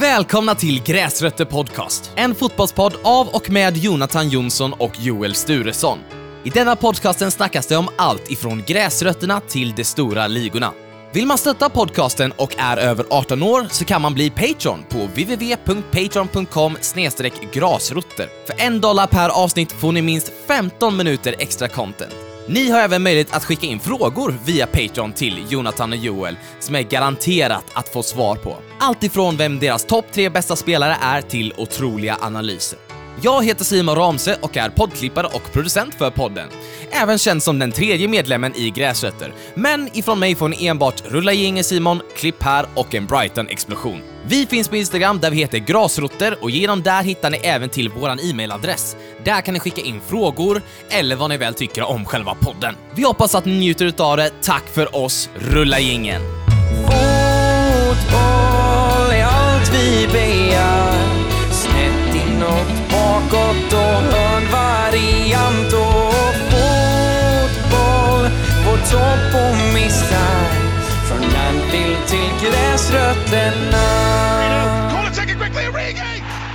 Välkomna till Gräsrötter Podcast, en fotbollspodd av och med Jonathan Jonsson och Joel Sturesson. I denna podcasten snackas det om allt ifrån gräsrötterna till de stora ligorna. Vill man stötta podcasten och är över 18 år så kan man bli Patreon på www.patreon.com grasrotter. För en dollar per avsnitt får ni minst 15 minuter extra content. Ni har även möjlighet att skicka in frågor via Patreon till Jonathan och Joel, som är garanterat att få svar på. Allt ifrån vem deras topp tre bästa spelare är till otroliga analyser. Jag heter Simon Ramse och är poddklippare och producent för podden. Även känd som den tredje medlemmen i Gräsrötter. Men ifrån mig får ni enbart Rulla gängen Simon, Klipp här och en Brighton-explosion. Vi finns på Instagram där vi heter Grasrotter och genom där hittar ni även till våran e-mailadress. Där kan ni skicka in frågor eller vad ni väl tycker om själva podden. Vi hoppas att ni njuter utav det. Tack för oss, Rulla gängen! Fotboll är allt vi begär bakåt och hörnvariant och fotboll på topp och missar Från Anfield till gräsrötterna!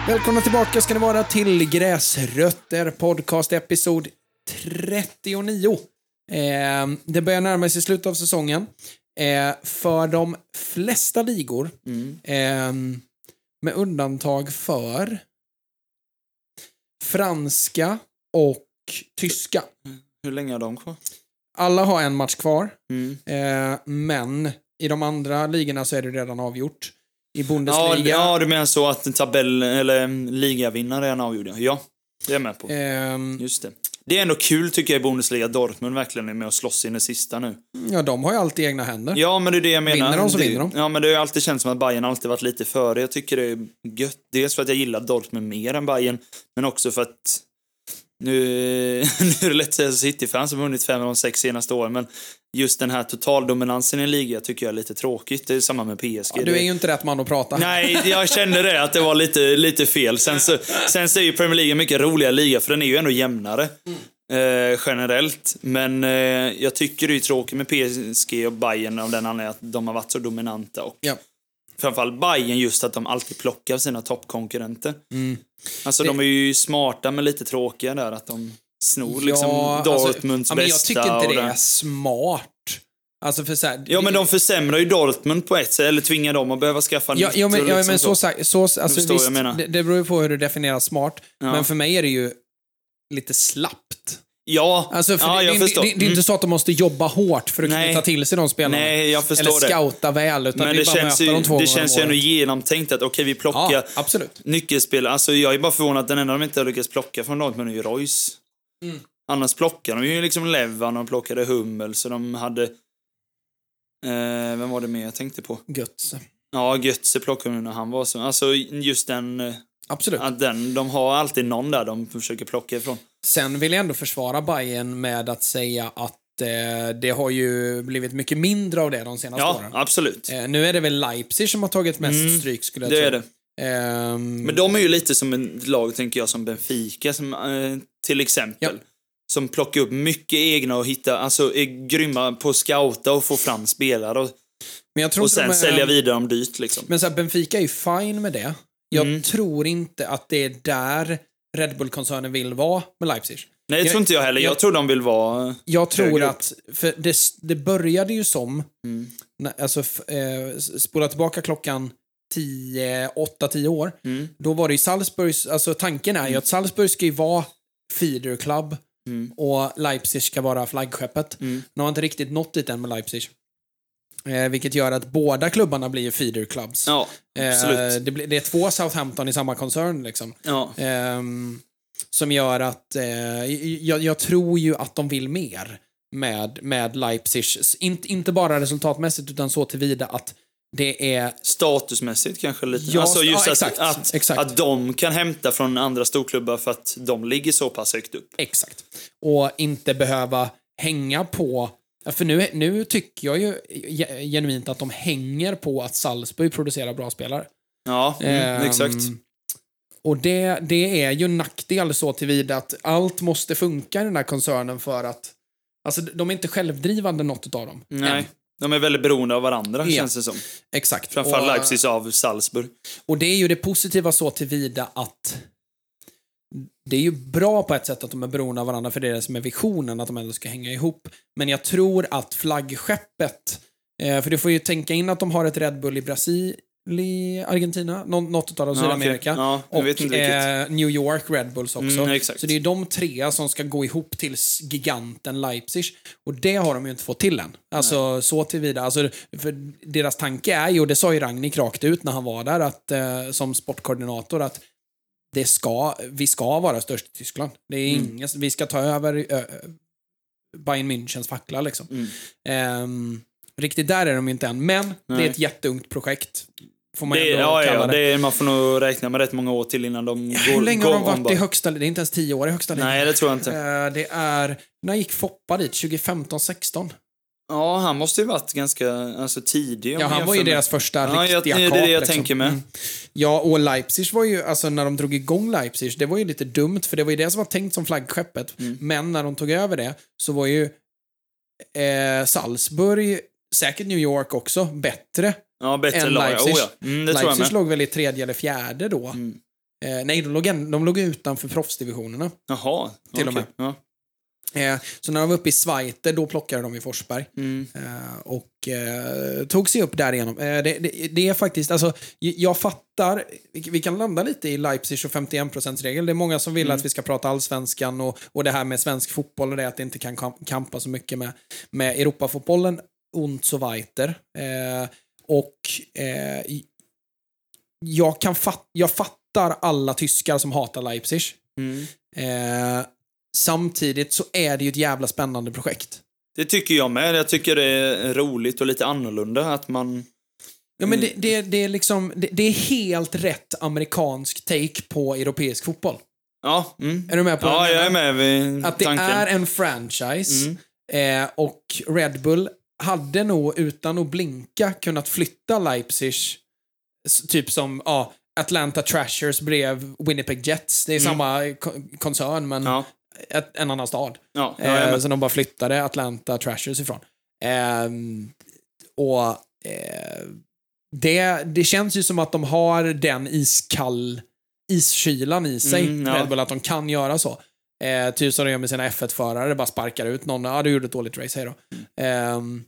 Välkomna tillbaka ska ni vara till Gräsrötter podcast episod 39. Eh, det börjar närma sig slutet av säsongen. Eh, för de flesta ligor, eh, med undantag för franska och tyska. Hur länge har de kvar? Alla har en match kvar, Mm. eh, men i de andra ligorna så är det redan avgjort. I Ja, Bundesliga ja, du menar så att tabell, eller en ligavinnare är en avgjord? Ja, det är jag med på. ehm, Just det. Det är ändå kul tycker jag i Bundesliga, Dortmund verkligen är med och slåss in det sista nu. ja, de har ju alltid egna händer. Ja, men det är det jag menar. Vinner de så vinner de. Ja, men det har ju alltid känts som att Bayern alltid varit lite före. Jag tycker det är gött. Dels för att jag gillar Dortmund mer än Bayern, men också för att nu, nu är det lätt att säga City-fans som vunnit fem av de sex senaste åren, men just den här totaldominansen i en liga tycker jag är lite tråkigt. Det är samma med PSG. Ja, du är ju inte rätt man att prata. Nej, jag kände det, att det var lite, lite fel. Sen så, sen så är ju Premier League en mycket roligare liga, för den är ju ändå jämnare. Eh, generellt. Men eh, jag tycker det är tråkigt med PSG och Bayern av den anledningen att de har varit så dominanta. Och Ja. Framförallt Bayern just att de alltid plockar sina toppkonkurrenter. Mm. Alltså de är ju smarta men lite tråkiga där, att de snor liksom alltså, Dortmunds ja, men Jag bästa. tycker inte det är smart. Alltså för så här, Ja, men de försämrar ju Dortmund på ett sätt, eller tvingar dem att behöva skaffa Ja, nytt. ja, men, och ja, liksom men så, så, alltså, förstår vad visst, det, det beror ju på hur du definierar smart. Ja. Men för mig är det ju lite slappt. Ja, Alltså, för ja det, jag det, förstår. det, det är inte så att de måste jobba hårt för att Nej. kunna ta till sig de spelarna. Nej, jag förstår Eller det. scouta väl, utan Men det är det bara känns möta ju, dem två det känns ju ändå genomtänkt att okej, vi plockar Ja, absolut. nyckelspelare. Alltså jag är bara förvånad att den enda de inte har lyckats plocka från Dortmund är ju Royce. Mm. Annars plockar de ju liksom Levan och plockade Hummel, så de hade... Eh, vem var det mer jag tänkte på? Götze. Ja, Götze plockade de när han var så. Alltså just den... Absolut. Att den, de har alltid någon där de försöker plocka ifrån. Sen vill jag ändå försvara Bayern med att säga att eh, det har ju blivit mycket mindre av det de senaste Ja, åren. absolut. Eh, nu är det väl Leipzig som har tagit mest Mm, stryk skulle jag Det tro. är det. Ehm, Men de är ju lite som ett lag, tänker jag, som Benfica, som, eh, till exempel. Ja. Som plockar upp mycket egna och hittar, alltså är grymma på att scouta och få fram spelare. Och, men jag tror och sen de är- sälja vidare dem dyrt liksom. Men så här, Benfica är ju fine med det. Jag Mm. tror inte att det är där Red Bull-koncernen vill vara med Leipzig. Nej, det jag- tror inte jag heller. Jag, jag- tror de vill vara... Jag tror att, för det, det började ju som, Mm. när- alltså eh, spola tillbaka klockan 10, 8-10 år. Mm. Då var det ju Salzburgs, alltså tanken är ju att Salzburg ska ju vara feeder club Mm. och Leipzig ska vara flaggskeppet. Mm. Nu har inte riktigt nått dit än med Leipzig. Eh, vilket gör att båda klubbarna blir ju feeder clubs. Ja, absolut. Eh, det, blir- det är två Southampton i samma koncern liksom. ja. Ehm, som gör att eh, jag, jag tror ju att de vill mer med, med Leipzig. Inte, inte bara resultatmässigt utan så tillvida att det är Statusmässigt kanske lite. Ja, alltså just ja, att, exakt, att, exakt. att de kan hämta från andra storklubbar för att de ligger så pass högt upp. exakt. Och inte behöva hänga på Ja, För nu, nu tycker jag ju ge- genuint att de hänger på att Salzburg producerar bra spelare. Ja, mm, Ehm, exakt. Och det, det är ju en nackdel så tillvida att allt måste funka i den här koncernen för att Alltså de är inte självdrivande något av dem. Nej. Än. De är väldigt beroende av varandra, Ja. känns det som. Exakt. Framförallt Leipzig av Salzburg. Och det är ju det positiva så tillvida att det är ju bra på ett sätt att de är beroende av varandra för det är det som är visionen, att de ändå ska hänga ihop. Men jag tror att flaggskeppet, eh, för du får ju tänka in att de har ett Red Bull i Brasilien, Argentina, nå- något av Ja, Sydamerika. Ja, och eh, New York Red Bulls också. Mm. Så det är ju de tre som ska gå ihop till giganten Leipzig. Och det har de ju inte fått till än. Alltså så tillvida. Alltså, för deras tanke är ju, och det sa ju Ragnik rakt ut när han var där, att, eh, som sportkoordinator, att det ska, vi ska vara störst i Tyskland. Det är Mm. inget, vi ska ta över ö, Bayern Münchens fackla liksom. Mm. Ehm, riktigt där är de inte än, men det Nej. är ett jätteungt projekt. Får man Det, ändå ja, kalla ja, det. det är, man får nog räkna med rätt många år till innan de går Hur länge har de går varit om i högsta Det är inte ens tio år i högsta ligan. Nej, det tror jag inte. Eh, Det är... När gick Foppa dit? 2015, 16? Ja, han måste ju varit ganska alltså, tidig. Ja, han var ju med- deras första Ja, jag- riktiga det är det jag liksom. tänker med. Ja, och Leipzig var ju, alltså när de drog igång Leipzig, det var ju lite dumt, för det var ju det som var tänkt som flaggskeppet. Mm. Men när de tog över det, så var ju eh, Salzburg, säkert New York också, bättre Ja, bättre än lag. Leipzig. Oh, ja. mm, Leipzig låg väl i tredje eller fjärde då. Mm. Eh, nej, de låg, en, de låg utanför proffsdivisionerna. Jaha. Till och okej. med. Ja. Eh, så när de var uppe i Zweite, då plockade de i Forsberg. Mm. Eh, och eh, tog sig upp därigenom. Det, det, det är faktiskt, alltså, jag fattar, vi, kan landa lite i Leipzig och 51%-regel. Det är många som vill Mm. att vi ska prata allsvenskan och, och det här med svensk fotboll och det att det inte kan kam- kampa så mycket med, med Europafotbollen und so weiter. Eh, och eh, jag, kan fat, jag fattar alla tyskar som hatar Leipzig. Mm. Eh, samtidigt så är det ju ett jävla spännande projekt. Det tycker jag med. Jag tycker det är roligt och lite annorlunda att man... Ja, men det, det, det, är liksom, det, det är helt rätt amerikansk take på europeisk fotboll. Ja, mm. Är du med på Ja, jag är med vid Att det tanken. är en franchise Mm. eh, och Red Bull hade nog utan att blinka kunnat flytta Leipzig, typ som ja, Atlanta Trashers blev Winnipeg Jets. Det är samma ko- koncern, men Mm. Ja, ett, en annan stad. ja, Eh, så de bara flyttade Atlanta Trashers ifrån. Ehm, och eh, det, det känns ju som att de har den iskall iskylan i sig, Mm, ja. Red Bull, att de kan göra så. Eh, typ som de gör med sina F1-förare, bara sparkar ut någon. Ja, du gjorde ett dåligt race, hej då. Ehm,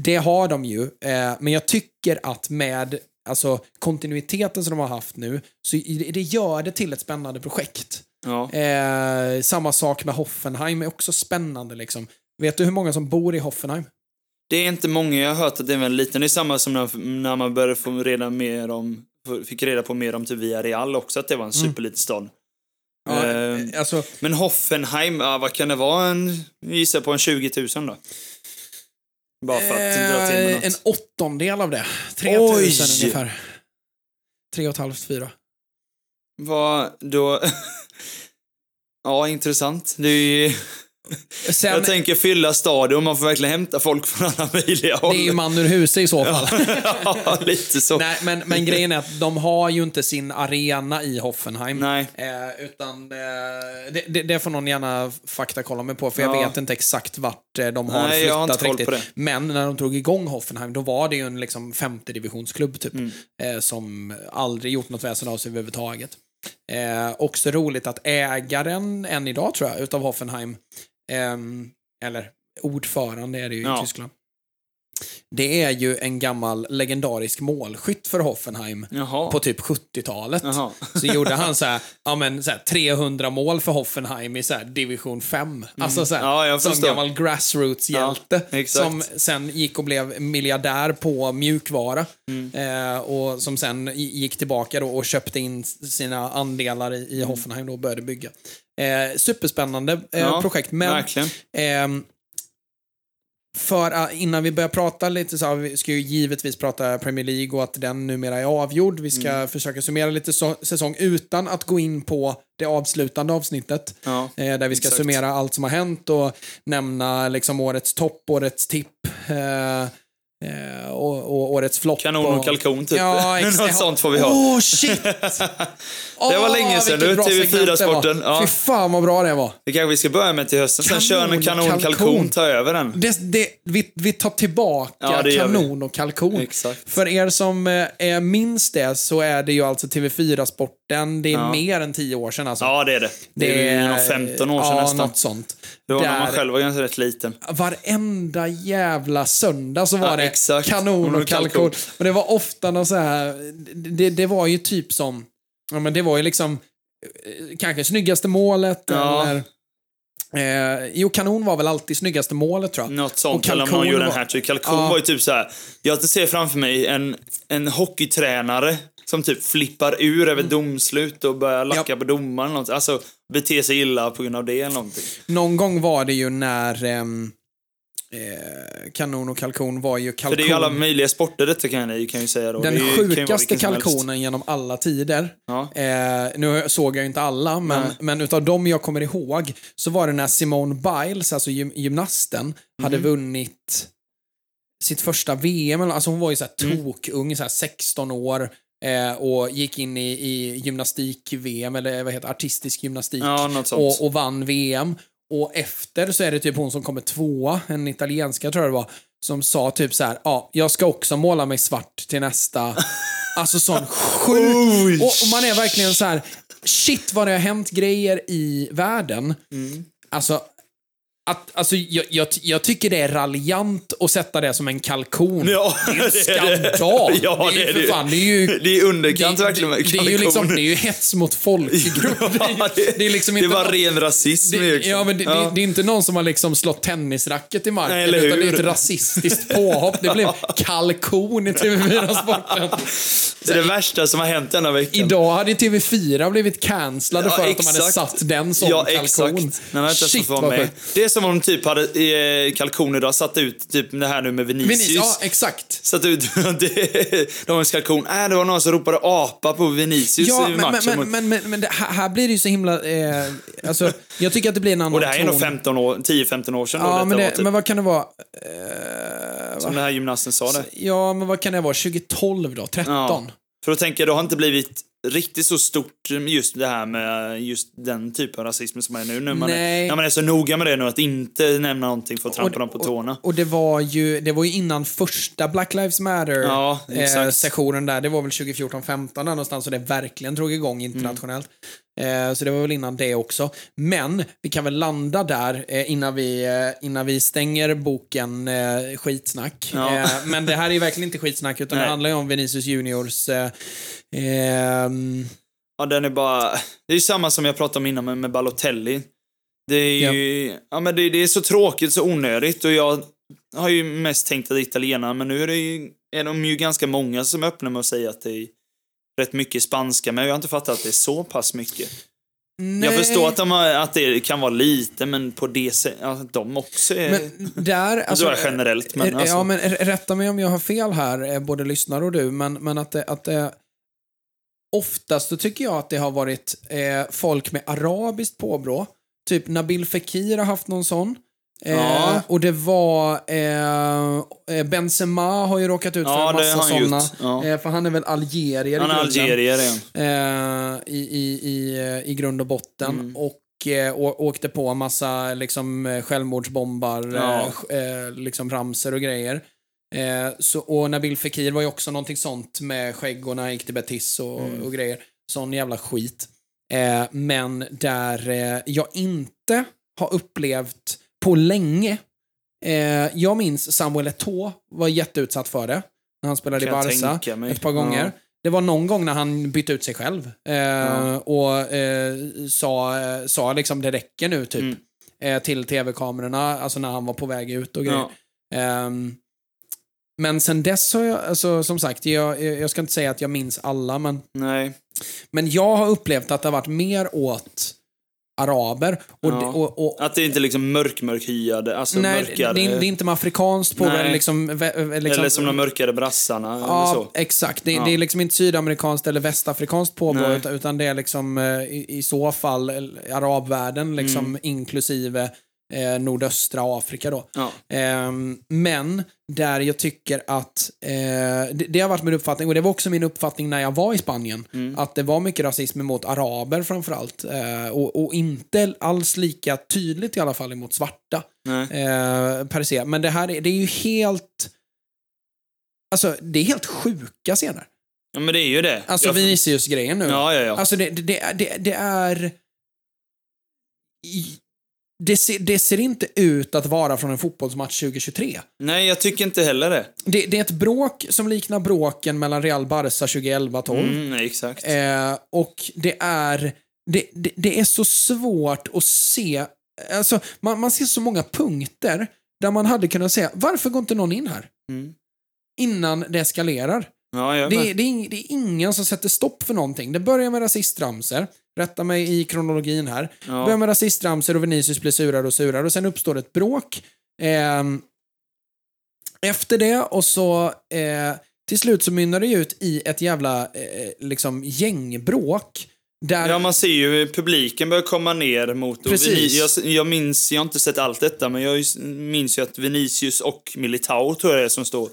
det har de ju, eh, men jag tycker att med alltså, kontinuiteten som de har haft nu, så det gör det till ett spännande projekt. Ja. Eh, samma sak med Hoffenheim är också spännande liksom. Vet du hur många som bor i Hoffenheim? Det är inte många, jag har hört att det är väldigt liten. Det är samma som när, när man började få reda mer om, fick reda på mer om typ Villarreal också, att det var en superliten stad. Ja, Eh, eh, alltså, Men Hoffenheim, ja, vad kan det vara? En, gissa på en 20 000 då? Bara för att dra till med eh, något. en åttondel av det. 3000 Oj! ungefär. Tre och ett halvt, fyra. Vad då? Ja, intressant. Det är ju... Sen, Jag tänker fylla stadion, man får verkligen hämta folk från alla möjliga håll. det är ju man ur huset i så fall. ja, lite så. Nej, men, men grejen är att de har ju inte sin arena i Hoffenheim. Nej. Eh, utan eh, det, det, det får någon gärna faktakolla mig på, för jag Ja. vet inte exakt vart eh, de har Nej, jag har flyttat koll riktigt. på det. Men när de drog igång Hoffenheim, då var det ju en liksom, femte divisionsklubb typ. Mm. Eh, som aldrig gjort något väsen av sig överhuvudtaget. Eh, också roligt att ägaren, än idag tror jag, utav Hoffenheim, ehm, eller ordförande är det ju Ja. i Tyskland. Det är ju en gammal legendarisk målskytt för Hoffenheim Jaha. på typ 70-talet. Jaha. Så gjorde han så här, ja men så här 300 mål för Hoffenheim i så här division 5. Alltså så här, Mm. Ja, som gammal grassroots-hjälte. Ja, som sen gick och blev miljardär på mjukvara. Mm. Eh, och som sen gick tillbaka då och köpte in sina andelar i, Mm. i Hoffenheim då och började bygga. Eh, superspännande eh, Ja, projekt, men. Ehm, för uh, innan vi börjar prata lite så här, vi ska ju givetvis prata Premier League och att den numera är avgjord. Vi ska Mm. försöka summera lite så, säsong utan att gå in på det avslutande avsnittet. Ja, eh, där vi ska exakt. summera allt som har hänt och nämna liksom årets topp, årets tipp. Eh, eh, och, och årets flopp. Kanon och kalkon, typ. Ja. Något sånt får vi ha. Åh, shit! Det var länge sedan nu, bra TV4 segment det var. sporten. Ja. Fy fan vad bra det var. Det kanske vi ska börja med till hösten. Sen Kanon kör en och kanon och kalkon. kalkon, ta över den. Det, det, vi, vi tar tillbaka Ja, det vi. kanon och kalkon. Exakt. För er som eh, minns det så är det ju alltså TV4-sporten. Det är Ja. mer än 10 år sedan alltså. Ja, det är det. Det är nog 15 år sedan ja, nästan. något sånt. Då var när man själv var ganska rätt liten. Varenda jävla söndag så var Ja, det exakt. kanon och kalkon. Och det var ofta något så här, det, det var ju typ som, ja men det var ju liksom eh, kanske snyggaste målet Ja. eller Eh, jo, kanon var väl alltid snyggaste målet tror jag. Något sånt, Och eller om någon gjorde en hattrick. Kalkon Ja. var ju typ så här. Jag ser framför mig en, en hockeytränare som typ flippar ur över domslut och börjar lacka Mm. Ja. på domaren. något. Alltså, beter sig illa på grund av det eller någonting. Någon gång var det ju när ehm, eh, kanon och kalkon var ju kalkon. För det är ju alla möjliga sporter detta kan jag, kan jag säga då. Den ju- sjukaste kalkonen genom alla tider. Ja. Eh, nu såg jag ju inte alla, men, Nej. men utav dem jag kommer ihåg så var det när Simone Biles, alltså gym, gymnasten, hade Mhm. vunnit sitt första VM. Alltså hon var ju såhär Mm. tokung, såhär 16 år. Eh, och gick in i, i gymnastik-VM, eller vad heter artistisk gymnastik. Ja, och, och vann VM. Och efter så är det typ hon som kommer tvåa, en italienska tror jag det var, som sa typ så här: ja, jag ska också måla mig svart till nästa. Alltså sån sjuk... Och, och man är verkligen så här: shit vad det har hänt grejer i världen. Mm. Alltså, att, alltså jag, jag, jag tycker det är raljant att sätta det som en kalkon. Ja, det är ju en skandal. Ja, det är det fan, det är ju... Det är underkant verkligen med det, det, är ju liksom, det är ju hets mot folkgrupp. Det Ja, det är liksom inte... Det var ren rasism det, liksom. ja, men det, det, det är inte någon som har liksom slått tennisracket i marken, Nej, utan det är ett rasistiskt påhopp. Det blev kalkon i TV4-sporten. det är det värsta som har hänt denna veckan. Idag hade TV4 blivit cancellade Ja, för att de hade exakt. satt den som ja, kalkon. exakt. Ens Shit, vad med. Det är som om de typ hade eh, kalkon idag satt ut typ det här nu med Vinicius. Vinicius, ja, exakt. Satt ut, en kalkon. Äh, det var någon som ropade apa på Vinicius Ja, i men, matchen. men, mot- men, men, men det, här, blir det ju så himla... Eh, alltså, jag tycker att det blir en annan och det här är nog ton. 15 år, 10-15 år sedan då Ja, detta men, var det, typ. men vad kan det vara? Eh, Som den här gymnasten sa det. ja, men vad kan det vara? 2012 då? 13? Ja. För då tänker jag, det har inte blivit riktigt så stort just det här med just den typen av rasism som är nu. När man, är, när man är så noga med det nu, att inte nämna någonting för att trampa dem på tårna. Och, och det var ju det var ju innan första Black Lives Matter Ja, eh, sessionen där. Det var väl 2014-15 där någonstans och det verkligen drog igång internationellt. Mm. Eh, så det var väl innan det också. Men vi kan väl landa där eh, innan, vi, eh, innan vi stänger boken Skitsnack. Ja. Men det här är ju verkligen inte skitsnack utan det Nej. handlar ju om Vinicius Juniors eh, Ja, den är bara... Det är ju samma som jag pratade om innan med, med Balotelli. Det är ju... Ja, men det, det är så tråkigt, så onödigt och jag har ju mest tänkt att italienarna, men nu är, det ju, är de ju ganska många som är öppna med att säga att det är rätt mycket spanska, men jag har inte fattat att det är så pass mycket. Jag nej. förstår att, de har, att det kan vara lite, men på det sättet, att de också är... Men där, alltså, jag generellt, men eh, alltså- Ja, men rätta mig om jag har fel här, eh, både lyssnare och du, men, men att det, att det oftast så tycker jag att det har varit eh, folk med arabiskt påbrå. Typ Nabil Fekir har haft någon sån. Eh, Ja. Och det var eh, eh, Benzema har ju råkat ut för Ja, en massa såna. Ja. Eh, för han är väl algerier Han är algerier igen. Eh, i, i, i, eh, i grund och botten. Mm. Och eh, å, åkte på en massa liksom, eh, självmordsbombar, Ja. eh, eh, liksom ramser och grejer. Eh, så, och Nabil Fekir var ju också någonting sånt med skägg och när han gick till Betis och, Mm. och grejer. Sån jävla skit. Eh, men där eh, jag inte har upplevt på länge. Eh, jag minns Samuel Eto'o var jätteutsatt för det. När han spelade Kan i Barca ett par gånger. Ja. Det var någon gång när han bytte ut sig själv. Eh, Och eh, sa, sa liksom det räcker nu typ. Mm. Till tv-kamerorna, alltså när han var på väg ut och grejer. Ja. Men sen dess har jag, alltså, som sagt, jag, jag ska inte säga att jag minns alla, men, Nej. men jag har upplevt att det har varit mer åt araber. Och, Ja. det- och, och, Att det inte är liksom mörk, mörkhyade, alltså nej, det, mörkare. är, det är inte med afrikanskt på Nej. liksom, liksom, Eller som de mörkare brassarna. Ja, exakt. Det, Ja. det är liksom inte sydamerikanskt eller västafrikanskt påbrå, utan, utan det är liksom eh, i, i så fall eh, arabvärlden, liksom Mm. inklusive eh, nordöstra Afrika då. Ja. Ehm, men där jag tycker att, eh, det, det har varit min uppfattning, och det var också min uppfattning när jag var i Spanien, Mm. att det var mycket rasism mot araber framförallt. Eh, och, och inte alls lika tydligt i alla fall emot svarta. Eh, per se. Men det här är, det är ju helt, alltså det är helt sjuka scener. ja, men det är ju det. Alltså Jag- Vinicius-grejen nu. Ja, ja, ja. Alltså det, det, det, det, det är... i- Det ser, det ser inte ut att vara från en fotbollsmatch 2023. Nej, jag tycker inte heller det. Det, det är ett bråk som liknar bråken mellan Real Barca 2011-12. Mm, exakt. Eh, och det är, det, det, det är så svårt att se, alltså man, man ser så många punkter där man hade kunnat säga, varför går inte någon in här? Mm. Innan det eskalerar. Ja, Det, det, är det är ingen som sätter stopp för någonting. Det börjar med rasistramser. Rätta mig i kronologin här. Det börjar Ja. med rasistramser och Vinicius blir surare och surare och sen uppstår ett bråk. Ehm, efter det och så eh, till slut så mynnar det ut i ett jävla eh, liksom gängbråk. Där, Ja, man ser ju publiken börjar komma ner mot... Precis. Jag, jag minns, jag har inte sett allt detta, men jag minns ju att Vinicius och Militao tror jag det är som står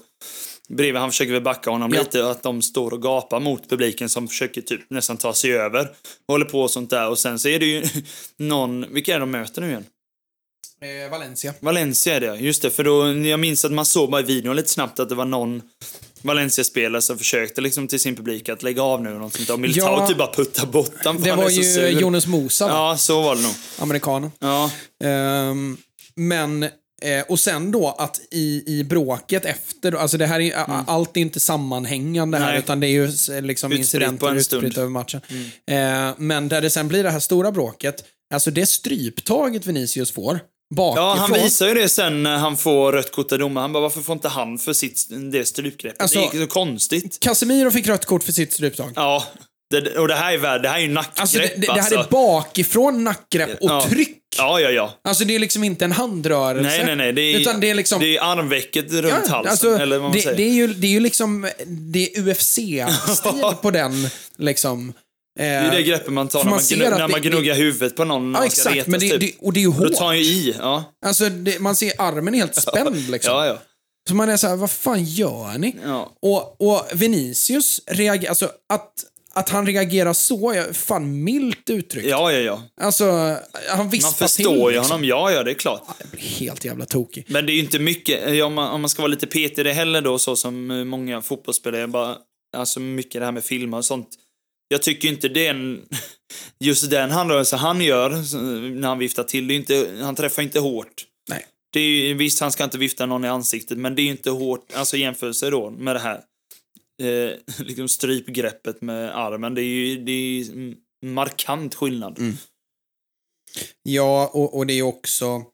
bredvid. Han försöker väl backa honom Ja. lite, att de står och gapar mot publiken som försöker typ nästan ta sig över. Håller på och sånt där. Och sen så är det ju någon, vilka är det de möter nu igen? eh, Valencia. Valencia är det, just det. För då, jag minns att man såg bara i videon lite snabbt att det var någon Valencia-spelare som försökte liksom till sin publik att lägga av nu och något sånt där. Militao Ja. typ bara putta bort den, Det var ju. Jonas Musa, va? Ja, så var det nog. amerikanen. Ja, Ehm, men, eh, och sen då att i, i bråket efter, alltså det här är, mm. allt är inte sammanhängande här, Nej. utan det är ju liksom Utspritt incidenter utspritt över matchen. Eh, men där det sen blir det här stora bråket, alltså det stryptaget Vinicius får, bakifrån. ja han visar ju det sen när han får rött kort av domaren. Han bara, varför får inte han för sitt, det strypgreppet? Alltså- det gick så konstigt. Casemiro fick rött kort för sitt stryptag. Ja, det, och det här är värd, det här är ju nackgrepp Alltså det, det, det här alltså. är bakifrån nackgrepp och Ja. tryck. Ja, ja, ja. Alltså det är liksom inte en handrörelse. Nej, nej, nej. Det är, utan det är liksom... det är armvecket runt Ja, halsen, alltså, eller vad man det, säger. det, är ju, det är ju liksom, det är UFC-stil på den, liksom. Det är det greppet man tar För när man man, gnu, när det- man gnuggar huvudet på någon när Ja, man ska exakt. retas, Men det, typ. det, och det är ju hårt. Då tar han ju i. Ja, Alltså, det, man ser armen är helt spänd liksom. ja. ja. Så man är så här, vad fan gör ni? Ja. Och, och Vinicius reagerar, alltså att, att han reagerar så, är fan milt uttryckt. Ja, ja, ja. Alltså, han Man vispar förstår till. ju liksom. honom. Ja, ja, det är klart. Jag blir helt jävla tokig. Men det är ju inte mycket, om man, om man ska vara lite petig det heller då, så som många fotbollsspelare, bara, alltså mycket det här med filmer och sånt. Jag tycker inte den, just den handrörelsen han gör när han viftar till, det är inte, han träffar inte hårt. Nej. Det är ju, visst, han ska inte vifta någon i ansiktet, men det är inte hårt, alltså jämförelse då med det här eh, liksom strypgreppet med armen. Det är ju det är markant skillnad. Mm. Ja, och, och det är också...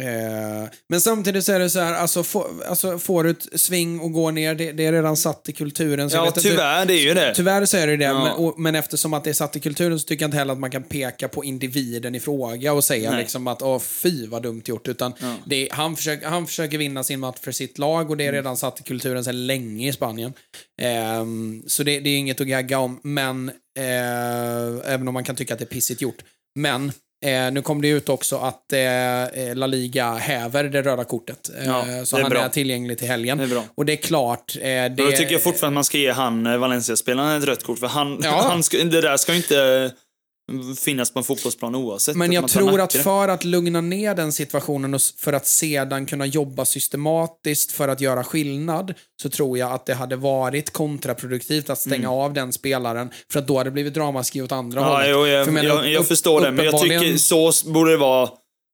Eh, men samtidigt så är det så här, alltså, få, alltså får du ett sving och går ner, det, det är redan satt i kulturen. Så Ja, vet inte- tyvärr, det är ju det. Tyvärr så är det det, Ja. men, och, men eftersom att det är satt i kulturen så tycker jag inte heller att man kan peka på individen i fråga och säga Nej. liksom att åh fy vad dumt gjort. Utan Ja. det han, försöker, han försöker vinna sin match för sitt lag och det är redan satt i kulturen sedan länge i Spanien. Ehm, så det, det är inget att gagga om, men eh, även om man kan tycka att det är pissigt gjort. Men Eh, nu kom det ut också att eh, La Liga häver det röda kortet. Eh, Ja, så är han bra. är tillgänglig till helgen. Det är bra. Och det är klart. Eh, det, Då tycker jag fortfarande att man ska ge han, eh, Valencia-spelaren, ett rött kort. För han, Ja. han ska, det där ska ju inte finnas på en fotbollsplan oavsett. Men jag tror att för att lugna ner den situationen och för att sedan kunna jobba systematiskt för att göra skillnad så tror jag att det hade varit kontraproduktivt att stänga av den spelaren för att då hade det blivit ramaskri åt andra Mm. Ja, hållet. jo, jag, För jag, menar, jag, upp- förstår det, men jag tycker så borde det vara.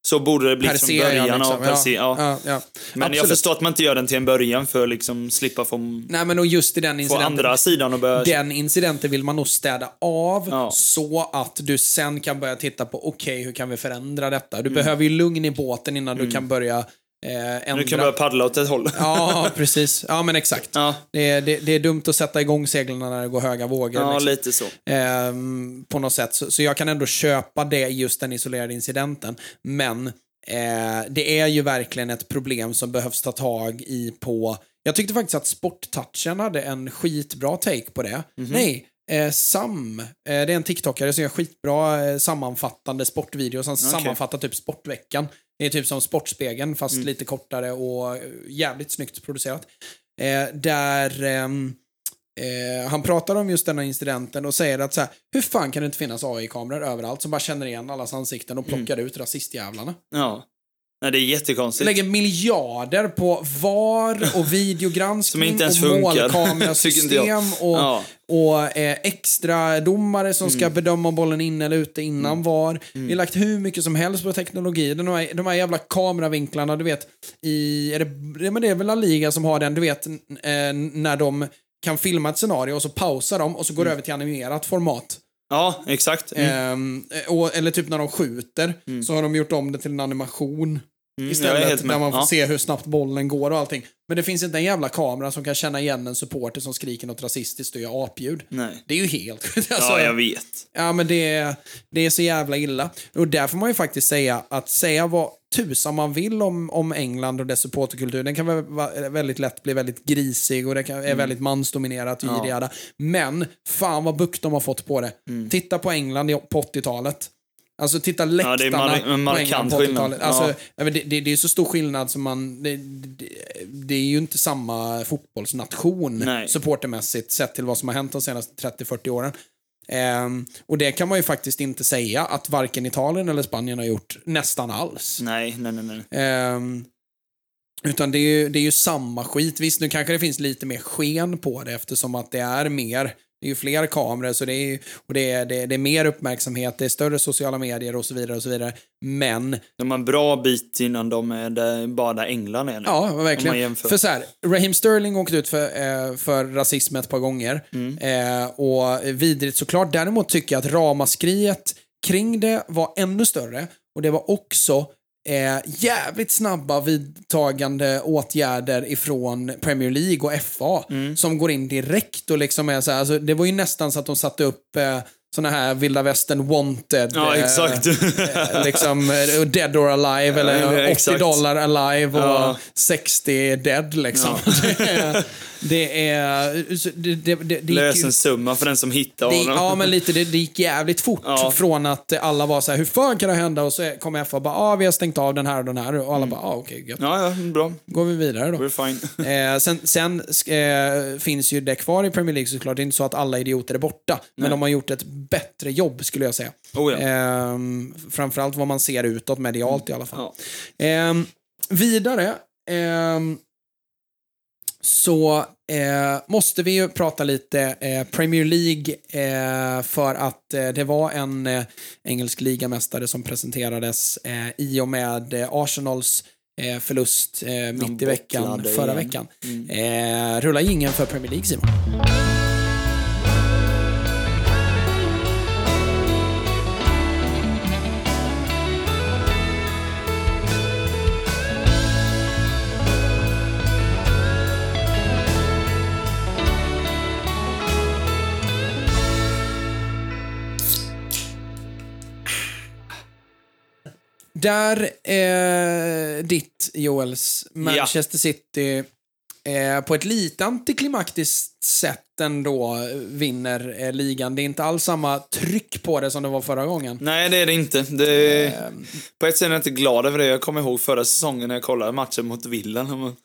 Så borde det bli per från ja, början. liksom. av per se, ja. ja, ja. Men jag Absolut. förstår att man inte gör den till en början för att liksom slippa få, Nej, men och just i den incidenten. andra sidan att börja... Den incidenten vill man nog städa av Ja. så att du sen kan börja titta på okej, hur kan vi förändra detta? Mm. Du behöver ju lugn i båten innan du kan börja eh, ändra. Du kan börja paddla åt ett håll. Ja, precis. Ja, men exakt. Ja, Det, är, det, det är dumt att sätta igång seglen när det går höga vågor. ja liksom. lite så. Ehm, på något sätt. Så, så jag kan ändå köpa det just den isolerade incidenten. Men eh, det är ju verkligen ett problem som behövs ta tag i på... Jag tyckte faktiskt att Sporttouchen hade en skitbra take på det. Mhm. Nej, eh, Sam, eh, det är en TikTokare som gör skitbra eh, sammanfattande sportvideos. Han sammanfattar typ Sportveckan. Det är typ som Sportspegeln fast Mm. lite kortare och eh, jävligt snyggt producerat. Eh, där ehm, eh, han pratar om just denna incidenten och säger att så här, hur fan kan det inte finnas AI-kameror överallt som bara känner igen allas ansikten och plockar ut rasistjävlarna? Ja. Nej, det är jättekonstigt. lägger miljarder på VAR och videogranskning och målkamerasystem och, Ja. och eh, extra domare som Mm. ska bedöma om bollen är inne eller ute innan VAR. Vi har lagt hur mycket som helst på teknologi. De här, de här jävla kameravinklarna, du vet, i, är det, men det är väl La Liga som har den, du vet, eh, när de kan filma ett scenario och så pausar de och så går Mm. över till animerat format. Ja, exakt. Mm. Ehm, och, eller typ när de skjuter, så har de gjort om det till en animation. Mm, Istället, där man får Ja. se hur snabbt bollen går och allting. Men det finns inte en jävla kamera som kan känna igen en supporter som skriker något rasistiskt och gör apljud. Nej. Det är ju helt alltså, Ja, jag vet. Ja, men det är, det är så jävla illa. Och där får man ju faktiskt säga att säga vad tusan man vill om, om England och dess supporterkultur. Den kan väl väldigt lätt bli väldigt grisig och det kan, är väldigt mansdominerat Mm. Ja. Men fan vad bukt de har fått på det. Mm. Titta på England på 80-talet. Alltså titta läktarna det är på markant England på. 80-talet. Alltså, Ja. ja, det, det, det är så stor skillnad som man... Det, det, är ju inte samma fotbollsnation Nej. supportermässigt sett till vad som har hänt de senaste 30-40 åren. Ehm, och det kan man ju faktiskt inte säga att varken Italien eller Spanien har gjort nästan alls. Nej, nej, nej. nej. Ehm, utan det är, ju, det är ju samma skit. Visst, nu kanske det finns lite mer sken på det eftersom att det är mer det är ju fler kameror så det är, ju- och det är, det, är, det är mer uppmärksamhet, det är större sociala medier och så vidare. och så vidare. Men, De har en bra bit innan de är där, bara där England är nu. ja, verkligen. För så här, Raheem Sterling åkte ut för, eh, för rasism ett par gånger. Mm. Eh, och vidrigt såklart. Däremot tycker jag att ramaskriet kring det var ännu större. Och det var också eh, jävligt snabba vidtagande åtgärder ifrån Premier League och FA Mm. som går in direkt och liksom är så här, alltså, det var ju nästan så att de satte upp eh, såna här vilda västern wanted. Ja, eh, exakt. eh, liksom eh, dead or alive eller Ja, 80 exakt. dollar alive och Ja. 60 dead liksom. Är... Det är det, det, det, det gick ju- Lösensumma för den som hittar det, honom. ja, men lite. Det, det gick jävligt fort. Ja. Från att alla var så här, hur fan kan det hända? Och så kom FA och bara, ah, vi har stängt av den här och den här. Och alla bara, ah, okej, gött. Ja, ja, bra. Går vi vidare då. We're fine. Eh, sen sen eh, finns ju det kvar i Premier League såklart. Det är inte så att alla idioter är borta. Men de har gjort ett bättre jobb skulle jag säga. Oh, ja. eh, framförallt vad man ser utåt medialt i alla fall. Ja. Eh, vidare ehm, så eh, måste vi ju prata lite eh, Premier League eh, för att eh, det var en eh, engelsk ligamästare som presenterades eh, i och med eh, Arsenals förlust mitt i veckan förra igen. veckan. Eh, rulla ingen för Premier League Simon. Där eh, ditt, Joels, Manchester City eh, på ett lite antiklimaktiskt sätt ändå vinner eh, ligan. Det är inte alls samma tryck på det som det var förra gången. Nej, det är det inte. Det Eh, På ett sätt är jag inte glad över det. Jag kommer ihåg förra säsongen när jag kollade matchen mot Villan.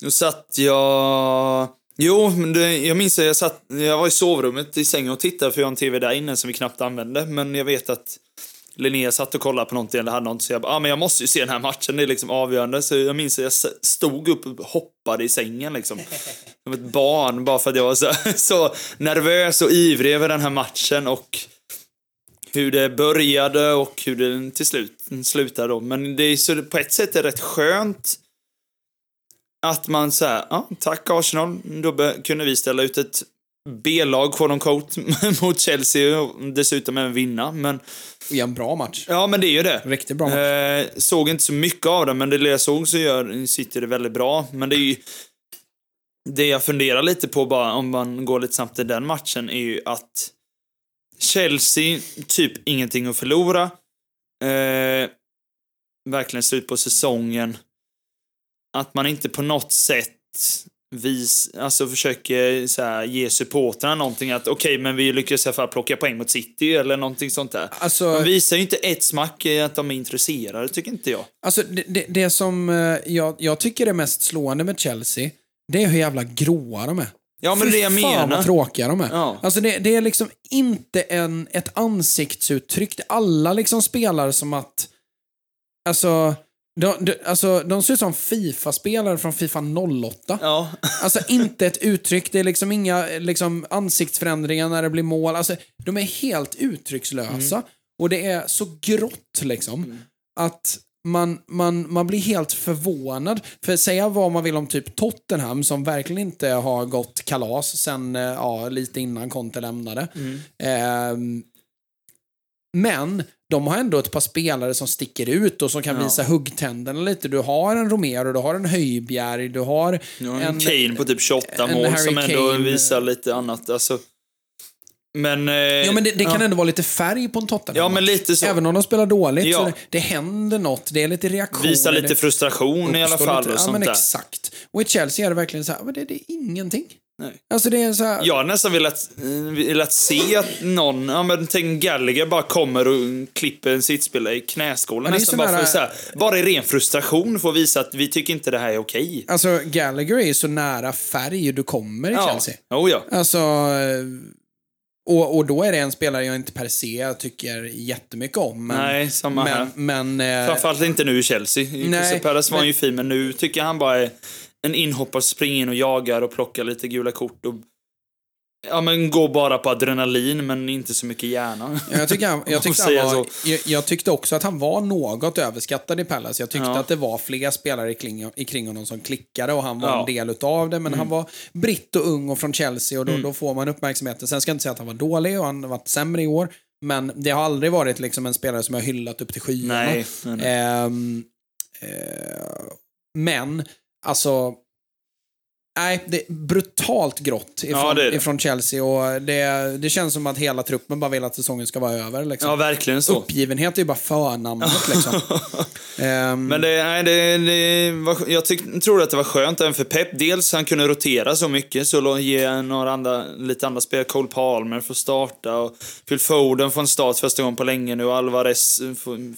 Då satt jag... Jo, det, jag minns att jag satt... Jag var i sovrummet i sängen och tittade för jag har en TV där inne som vi knappt använde. Men jag vet att Linnea satt och kollade på någonting eller hade något så jag bara, ah, men jag måste ju se den här matchen, det är liksom avgörande. Så jag minns att jag stod upp och hoppade i sängen liksom. Som ett barn, bara för att jag var så, så nervös och ivrig över den här matchen och hur det började och hur det till slut slutade då. Men det är så på ett sätt är det rätt skönt att man säger, ja, tack Arsenal, då kunde vi ställa ut ett B-lag, quote unquote, mot Chelsea och dessutom även vinna. Men I en bra match. Ja, men det är ju det. Riktigt bra match. Eh, såg inte så mycket av det, men det jag såg så gör City det väldigt bra. Men det är ju... Det jag funderar lite på bara, om man går lite snabbt i den matchen, är ju att Chelsea, typ ingenting att förlora. Eh, verkligen slut på säsongen. Att man inte på något sätt vis, alltså försöker så här, ge supportrarna någonting att okej, men vi lyckas i alla fall plocka poäng mot City eller någonting sånt där. Alltså- de visar ju inte ett smack att de är intresserade, tycker inte jag. Alltså, det, det, det som eh, jag, jag tycker är mest slående med Chelsea, det är hur jävla gråa de är. Ja, men Fy det jag fan menar. vad tråkiga de är. Ja. Alltså det, det är liksom inte en, ett ansiktsuttryck. Alla liksom spelar som att... Alltså, de, de, alltså, de ser ut som Fifa-spelare från Fifa 08. Ja, Alltså inte ett uttryck, det är liksom inga liksom, ansiktsförändringar när det blir mål. Alltså, de är helt uttryckslösa. Mm. Och det är så grått liksom. Att man, man, man blir helt förvånad. För säga vad man vill om typ Tottenham som verkligen inte har gått kalas sen eh, ja, lite innan Conte lämnade. Mm. Ehm, men de har ändå ett par spelare som sticker ut och som kan Ja. visa huggtänderna lite. Du har en Romero, du har en Höjbjerg, du har Ja, en en... Kane på typ 28 en mål Harry som ändå Kane. visar lite annat. Alltså. Men... Eh, Ja, men det, det kan ja. ändå vara lite färg på en Tottenham. Ja, men lite så. Även om de spelar dåligt Ja. så det, det händer något. Det är lite reaktioner. Visa lite frustration i alla fall lite- och ja, sånt men där. exakt. Och i Chelsea är det verkligen så här, men det, det är ingenting. Nej. Alltså det är så här, Jag har nästan velat, velat se att någon, ja men tänk Gallagher bara kommer och klipper en sittspelare i knäskålen nästan bara för att så här, bara i ren frustration få visa att vi tycker inte det här är okej. Alltså Gallagher är så nära färg du kommer i Ja, Chelsea. oh ja. Alltså, eh, och, och då är det en spelare jag inte per se tycker jättemycket om. Men, Nej, samma här. men, men eh, Framförallt inte nu i Chelsea. Nej, Palace var men- ju fin, men nu tycker jag han bara är en inhoppare springer in och jagar och plockar lite gula kort och Ja men går bara på adrenalin men inte så mycket hjärna. Ja, Jag, tycker han, jag, tyckte han var, jag, jag tyckte också att han var något överskattad i Palace. Jag tyckte Ja. att det var fler spelare i kring, kring honom som klickade och han var Ja. Mm. en del utav det. Men han var britt och ung och från Chelsea och då, då får man uppmärksamheten. Sen ska jag inte säga att han var dålig och han har varit sämre i år. Men det har aldrig varit liksom en spelare som jag hyllat upp till skyarna. Nej, nej, nej. Ehm, eh, men, alltså... Nej, det är brutalt grått ifrån, Ja, det det. ifrån Chelsea och det, det känns som att hela truppen bara vill att säsongen ska vara över. Liksom. Ja verkligen så. Uppgivenhet är ju bara förnamnet liksom. Ehm, Men det, nej, det, det var, jag tyck, tror att det var skönt även för Pep. Dels han kunde rotera så mycket, så ge några andra, lite andra spelare, Cole Palmer får starta och Phil Foden får en start första gången på länge nu Alvarez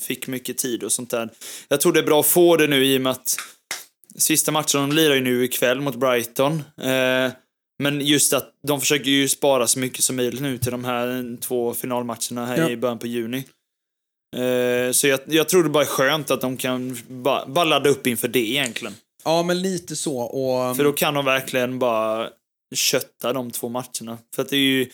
fick mycket tid och sånt där. Jag tror det är bra att få det nu i och med att sista matchen, de lirar ju nu ikväll mot Brighton. Eh, men just att de försöker ju spara så mycket som möjligt nu till de här två finalmatcherna här Ja. i början på juni. Eh, Så jag, jag tror det bara är skönt att de kan bara, bara ladda upp inför det egentligen. ja, men lite så. Och, För då kan de verkligen bara kötta de två matcherna. För att det är ju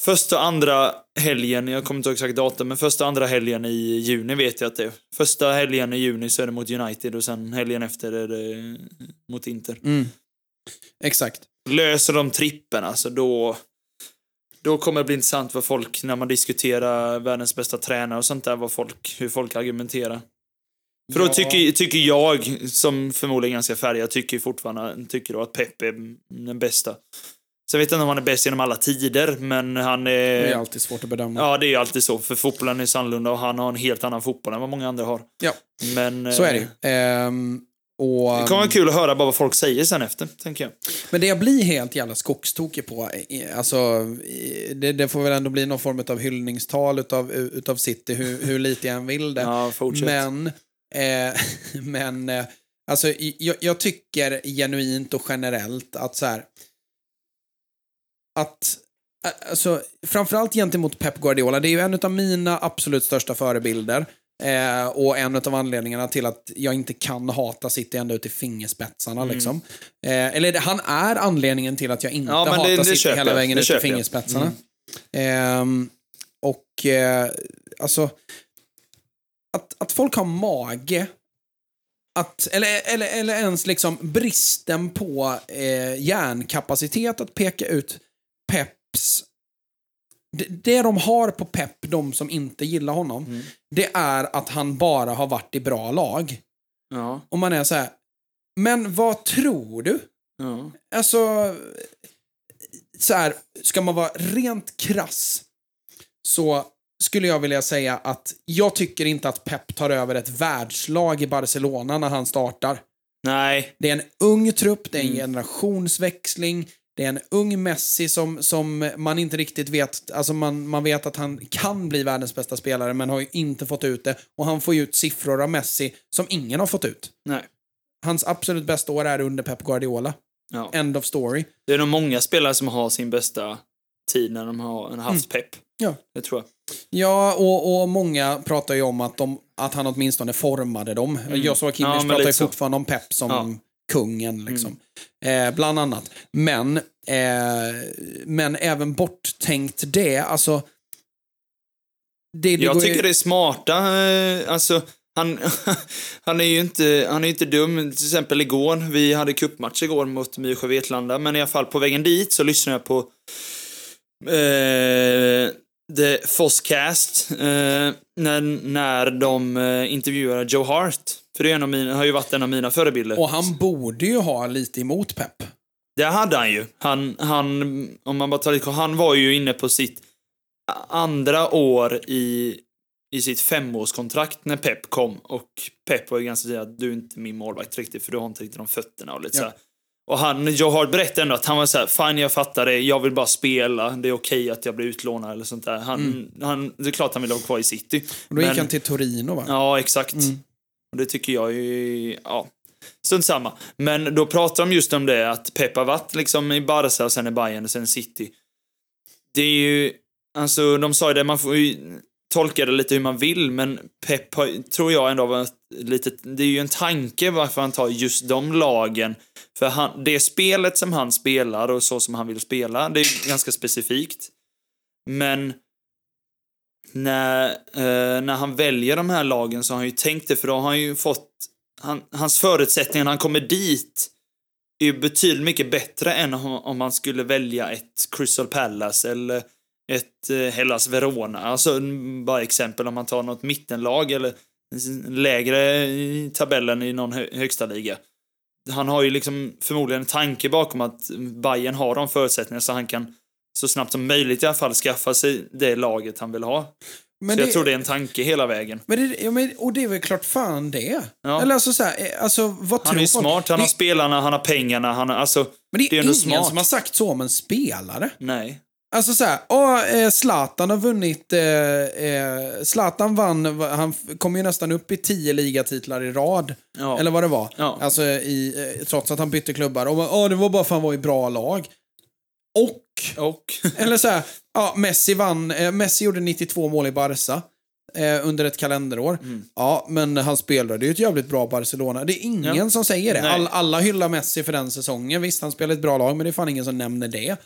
första och andra helgen, jag kommer inte ihåg exakt datum, men första och andra helgen i juni vet jag att det är. Första helgen i juni så är det mot United och sen helgen efter är det mot Inter. mm, exakt. Löser de trippen alltså då då kommer det bli intressant vad folk, när man diskuterar världens bästa tränare och sånt där, vad folk, hur folk argumenterar. För då tycker, tycker jag, som förmodligen är ganska färgad, tycker fortfarande tycker då att Pep är den bästa. Så jag vet inte om han är bäst genom alla tider, men han är... Det är alltid svårt att bedöma. Ja, det är ju alltid så, för fotbollen är så annorlunda och han har en helt annan fotboll än vad många andra har. Ja, Men... så är det eh. Ehm, och, Det kommer vara kul att höra bara vad folk säger sen efter, tänker jag. Men det jag blir helt jävla skogstokig på, alltså, det, det får väl ändå bli någon form av hyllningstal utav, utav City, hur, hur lite jag än vill det. Ja, fortsätt. Men, eh, men eh, alltså, jag, jag tycker genuint och generellt att så här, att eh, Alltså, framförallt gentemot Pep Guardiola, det är ju en av mina absolut största förebilder. Eh, och en av anledningarna till att jag inte kan hata City ända ut i fingerspetsarna. Mm. Liksom. Eh, eller det, han är anledningen till att jag inte Ja, men det- hatar det City hela vägen ut i fingerspetsarna. Ehm, och eh, alltså, att, att folk har mage att, eller, eller, eller ens liksom bristen på eh, hjärnkapacitet att peka ut Peps det, det de har på Pep, de som inte gillar honom, Mm. det är att han bara har varit i bra lag. Ja, Och man är så här, men vad tror du? ja. Alltså, så här, ska man vara rent krass så skulle jag vilja säga att jag tycker inte att Pep tar över ett världslag i Barcelona när han startar. Nej, Det är en ung trupp, det är en Mm. generationsväxling, det är en ung Messi som, som man inte riktigt vet, alltså man, man vet att han kan bli världens bästa spelare men har ju inte fått ut det. Och han får ju ut siffror av Messi som ingen har fått ut. nej. Hans absolut bästa år är under Pep Guardiola. Ja. End of story. Det är nog många spelare som har sin bästa tid när de har haft pepp. Ja. Det tror jag. Ja, och, och många pratar ju om att, de, att han åtminstone formade dem. Joshua Kimmich Mm. Ja, pratar ju så. fortfarande om Pep som Ja. Mm. kungen, liksom. Eh, bland annat. Men, eh, men även borttänkt det, alltså... Det, det Jag går ju- tycker det är smarta, eh, alltså han, han är ju inte, han är inte dum. Till exempel igår, vi hade cupmatch igår mot Mysjö Vetlanda, men i alla fall på vägen dit så lyssnade jag på eh, The Fosscast eh, när, när de eh, intervjuade Joe Hart. För det är en av mina, har ju varit en av mina förebilder. Och han borde ju ha lite emot Pep. Det hade han ju. Han, han, om man bara tar lite, han var ju inne på sitt andra år i, i sitt femårskontrakt när Pep kom. Och Pep var ju ganska tydlig att du är inte min målvakt riktigt för du har inte riktigt de fötterna och lite Ja. så här. Och han, Joe Hart berättade ändå att han var så här, fine jag fattar det, jag vill bara spela, det är okej att jag blir utlånad eller sånt där. Han, han, det är klart han vill ha kvar i city. Och då gick Men- han till Torino, va? Ja, exakt. Och det tycker jag är, ja, strunt samma. Men då pratar de just om det, att Pep har varit liksom i Barca och sen i Bayern och sen City. Det är ju, alltså de sa ju det, man får ju tolka det lite hur man vill, men Pep har, tror jag ändå varit lite, det är ju en tanke varför han tar just de lagen. För han, det spelet som han spelar och så som han vill spela, det är ganska specifikt. Men när, eh, när han väljer de här lagen så har han ju tänkt det, för då har han ju fått... Han, hans förutsättningar när han kommer dit är ju betydligt mycket bättre än om, om man skulle välja ett Crystal Palace eller ett eh, Hellas Verona. Alltså bara exempel om man tar något mittenlag eller lägre i tabellen i någon hö, högsta liga. Han har ju liksom förmodligen en tanke bakom att Bayern har de förutsättningarna så han kan så snabbt som möjligt i alla fall skaffa sig det laget han vill ha. Men så jag tror det är en tanke hela vägen. Men det, ja, men, och det är väl klart fan det. Ja. Eller alltså så här, eh, alltså vad Han tror är folk? smart, han det, har spelarna, han har pengarna, han har alltså... Men det är, det är ingen smart. som har sagt så om en spelare. Nej. Alltså så här, åh, eh, Zlatan har vunnit, eh, eh, Zlatan vann, va- han kom ju nästan upp i tio ligatitlar i rad. Ja. Eller vad det var. Ja. Alltså i, eh, trots att han bytte klubbar. Och åh, det var bara för att han var i bra lag. Och, Och... eller så här, ja, Messi vann, eh, Messi gjorde 92 mål i Barca. Eh, under ett kalenderår. Mm. Ja, men han spelade ju ett jävligt bra Barcelona. Det är ingen Ja. som säger det. Nej. All, alla hyllar Messi för den säsongen. Visst, han spelade ett bra lag, men det är fan ingen som nämner det.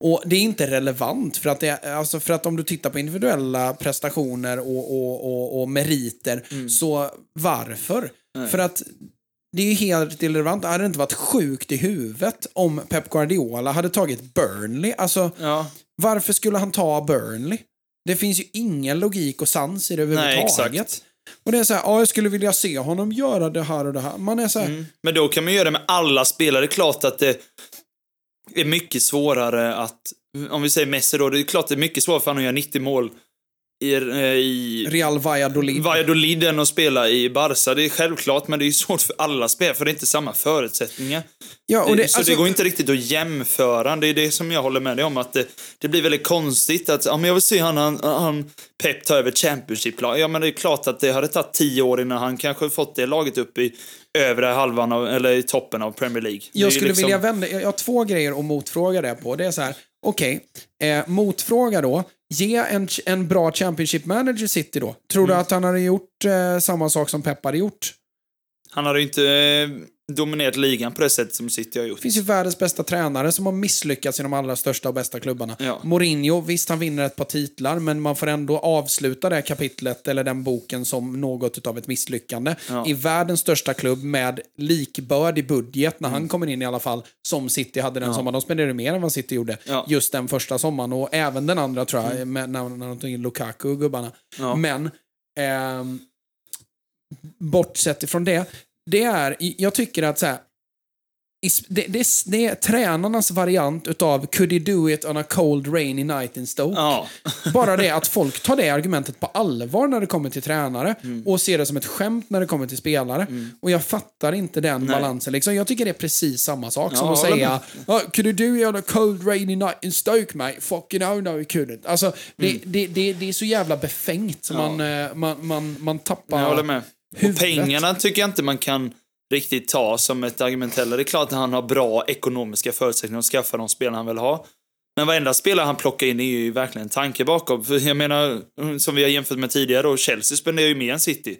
Och det är inte relevant, för att, det, alltså för att om du tittar på individuella prestationer och, och, och, och meriter, Mm. så varför? För att det är ju helt irrelevant. Hade det inte varit sjukt i huvudet om Pep Guardiola hade tagit Burnley? Alltså, Ja. varför skulle han ta Burnley? Det finns ju ingen logik och sans i det överhuvudtaget. Nej, exakt. Och det är så här, ja, jag skulle vilja se honom göra det här och det här. Man är så här, Mm. Men då kan man göra det med alla spelare. Det är klart att det är mycket svårare att... Om vi säger Messi då, det är klart att det är mycket svårare för honom att göra 90 mål i, eh, i Real Valladolid. Valladolid än att spela i Barca. Det är självklart, men det är svårt för alla spelare för det är inte samma förutsättningar. ja, och det, så alltså, det går inte riktigt att jämföra. Det är det som jag håller med dig om. Att det, det blir väldigt konstigt att ja, men jag vill se han, han, han Pep ta över Championship-lag. Ja, men det är klart att det hade tagit tio år innan han kanske fått det laget upp i övre halvan av, eller i toppen av Premier League. Jag skulle liksom- vilja vända, jag har två grejer att motfråga det på. Det är så här, okej, eh, motfråga då. Ge en, en bra Championship manager City då. Tror Mm. du att han hade gjort eh, samma sak som Pep hade gjort? Han hade ju inte eh, dominerat ligan på det sätt som City har gjort. Det finns ju världens bästa tränare som har misslyckats i de allra största och bästa klubbarna. Ja. Mourinho, visst han vinner ett par titlar, men man får ändå avsluta det kapitlet eller den boken som något av ett misslyckande. Ja. I världens största klubb med likbörd i budget, när han kommer in i alla fall, som City hade den sommaren. De spenderade mer än vad City gjorde Ja. Mm. just den första sommaren. Och även den andra tror jag, med, när, när de tog in Lukaku och gubbarna. Ja. Men, ehm, bortsett ifrån det, det är, jag tycker att så här, det, det, det är tränarnas variant utav “Could you do it on a cold rainy night in Stoke?” Ja. Bara det att folk tar det argumentet på allvar när det kommer till tränare Mm. och ser det som ett skämt när det kommer till spelare. Och jag fattar inte den balansen. Liksom. Jag tycker det är precis samma sak som Ja, att jag håller säga oh, “Could you do it on a cold rainy night in Stoke mate?” “Fucking no, no you couldn't”. Alltså, det, Mm. det, det, det är så jävla befängt så man, eh, man, man, man tappar Jag håller med. Pengarna tycker jag inte man kan riktigt ta som ett argument heller. Det är klart att han har bra ekonomiska förutsättningar att skaffa de spelarna han vill ha. Men varenda spelare han plockar in är ju verkligen en tanke bakom. För jag menar, som vi har jämfört med tidigare då, Chelsea spenderar ju mer än City.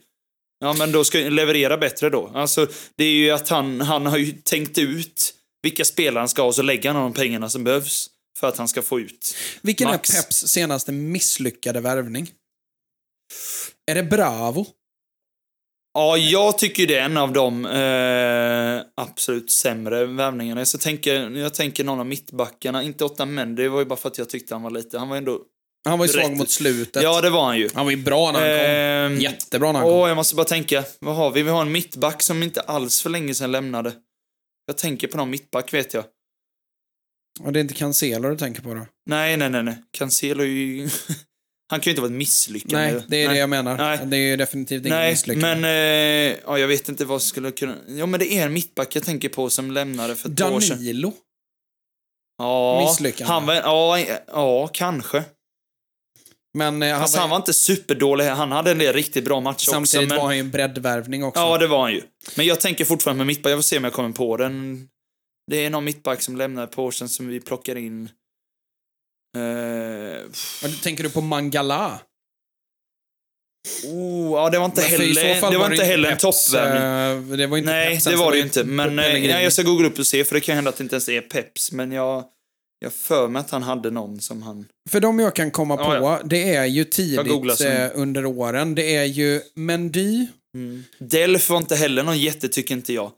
Ja, men då ska leverera bättre då. Alltså, det är ju att han, han har ju tänkt ut vilka spelare han ska ha och så lägger han de pengarna som behövs för att han ska få ut Vilken max. är Peps senaste misslyckade värvning? Är det Bravo? Ja, jag tycker det är en av de eh, absolut sämre värvningarna. Så tänker, jag tänker någon av mittbackarna, inte åtta men det var ju bara för att jag tyckte han var lite, han var ändå... Han var ju svag mot slutet. Ja, det var han ju. Han var ju bra när han kom. Ehm, Jättebra när han kom. Åh, jag måste bara tänka, vad har vi? Vi har en mittback som inte alls för länge sedan lämnade. Jag tänker på någon mittback vet jag. Och det är inte Cancelo du tänker på då? Nej, nej, nej, nej. Cancelo är ju... han kan ju inte vara ett misslyckande. Nej, det är det jag menar. Nej. Det är ju definitivt inget Nej, misslyckande. men eh, ja, jag vet inte vad skulle kunna... Ja, men det är en mittback jag tänker på som lämnade för ett par år sedan. Danilo. Ja, Misslyckande. Han var, ja, ja, kanske. Men eh, han Fast var, han var inte superdålig. Han hade en del riktigt bra matcher också. samtidigt Men, var han ju en breddvärvning också. Ja, det var han ju. Men jag tänker fortfarande med mittback. Jag får se om jag kommer på den. Det är någon mittback som lämnade par år sedan som vi plockar in. Eh, Men tänker du på Mangala? oh, ja, det var inte heller, det var inte heller en Peps, toppvärvning. eh, Det var inte Nej, Peps det var det ju inte. Men eh, Pellegrini. ja, jag ska googla upp och se, för det kan hända att det inte ens är Peps. Men jag, jag för mig att han hade någon som han... För de jag kan komma på, Ja, ja. det är ju tidigt eh, under åren. Det är ju Mendy. Delf var inte heller någon jätte, tycker inte jag.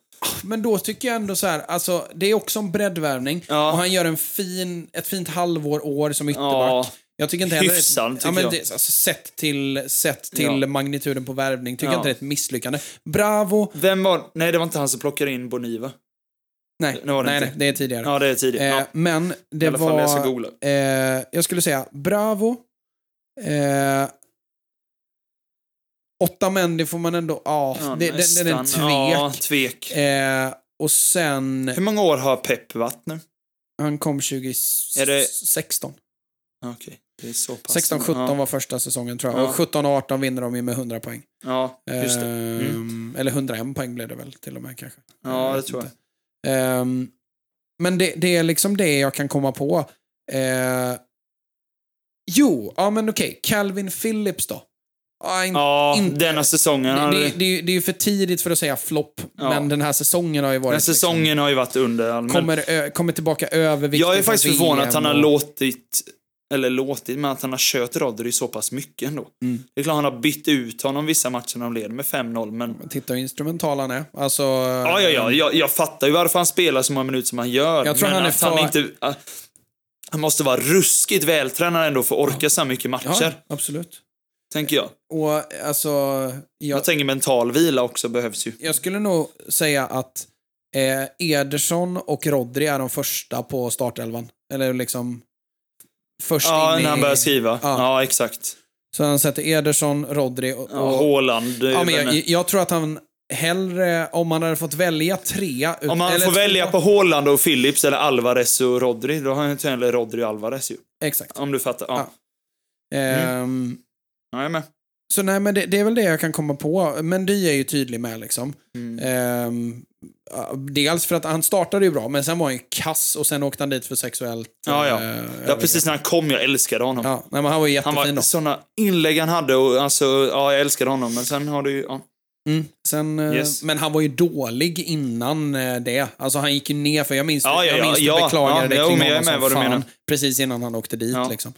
Men då tycker jag ändå så här, alltså det är också en breddvärvning. Ja. Och han gör en fin, ett fint halvår, år som ytterback. Ja, Jag tycker inte heller... Hyfsad, tycker ja, men. Det, alltså, sett till, sett till Ja. magnituden på värvning tycker Ja. jag inte det är ett misslyckande. Bravo. Vem var... Nej, det var inte han som plockade in Boniva. Nej, Det nej, nej, det är tidigare. Ja, det är tidigare. Eh, Ja. Men det I alla fall, var... jag ska googla. Eh, jag skulle säga Bravo. Eh, åtta Mendy får man ändå... Ja, Ja, det, det, det är tvek. Ja, tvek. Eh, och sen... Hur många år har Pep varit nu? Han kom Är det- 2016. Okej, det är så pass. 16-17 ja. var första säsongen tror jag. Ja. Och 17 och 18 vinner de ju med 100 poäng. Ja, just det. Mm. Ehm, Eller 101 poäng blev det väl till och med kanske. Ja, det vet tror jag. inte. Ehm, men det, det är liksom det jag kan komma på. Eh, jo, ja men okej. Calvin Phillips då? Ja, in, Ja, inte- denna säsongen. det, det, det, det är ju för tidigt för att säga flopp, Ja. men den här säsongen har ju varit... Den säsongen har ju varit under all, Liksom, men kommer, ö, kommer tillbaka överviktig Jag är faktiskt förvånad att han har och- låtit, eller låtit, men att han har kört Rodri så pass mycket ändå. Mm. Det är klart han har bytt ut honom vissa matcher när de leder med 5-0, men... Titta hur instrumental han är. Alltså... Ja, ja, ja, jag, jag fattar ju varför han spelar så många minuter som han gör. Jag tror men han är att han för- inte... äh, han måste vara ruskigt vältränad ändå för att orka så mycket matcher, Ja, absolut. Tänker jag. Och alltså, Jag jag, tänker mental vila också behövs ju. jag skulle nog säga att eh, Ederson och Rodri är de första på startelvan. Eller liksom först Ja, in i... när han börjar skriva. Ja. Ja, exakt. Så han sätter Ederson, Rodri och... Ja, Haaland. ja, men jag, jag tror att han hellre, om han hade fått välja tre... Om man får två- välja på Haaland och Phillips eller Alvarez och Rodri, då har han inte heller Rodri och Alvarez ju. Exakt. Om du fattar. Ja. Ehm, Ja, jag är med. Så nej, men det, det är väl det jag kan komma på. Mendy är ju tydlig med liksom. Mm. Ehm, dels för att han startade ju bra, men sen var han ju kass och sen åkte han dit för sexuellt... Ja, ja. eh, Ja, precis när han kom, jag älskade honom. Ja, nej, men han var ju Han jättefin var då. såna inlägg han hade och alltså, ja, jag älskade honom. Men sen har du ju, ja. Mm. Sen, eh, Yes. Men han var ju dålig innan eh, det. Alltså han gick ju ner, för jag minns, Ja, ja, jag minns ja, du beklagade Ja, dig kring men honom som fan. Precis innan han åkte dit liksom.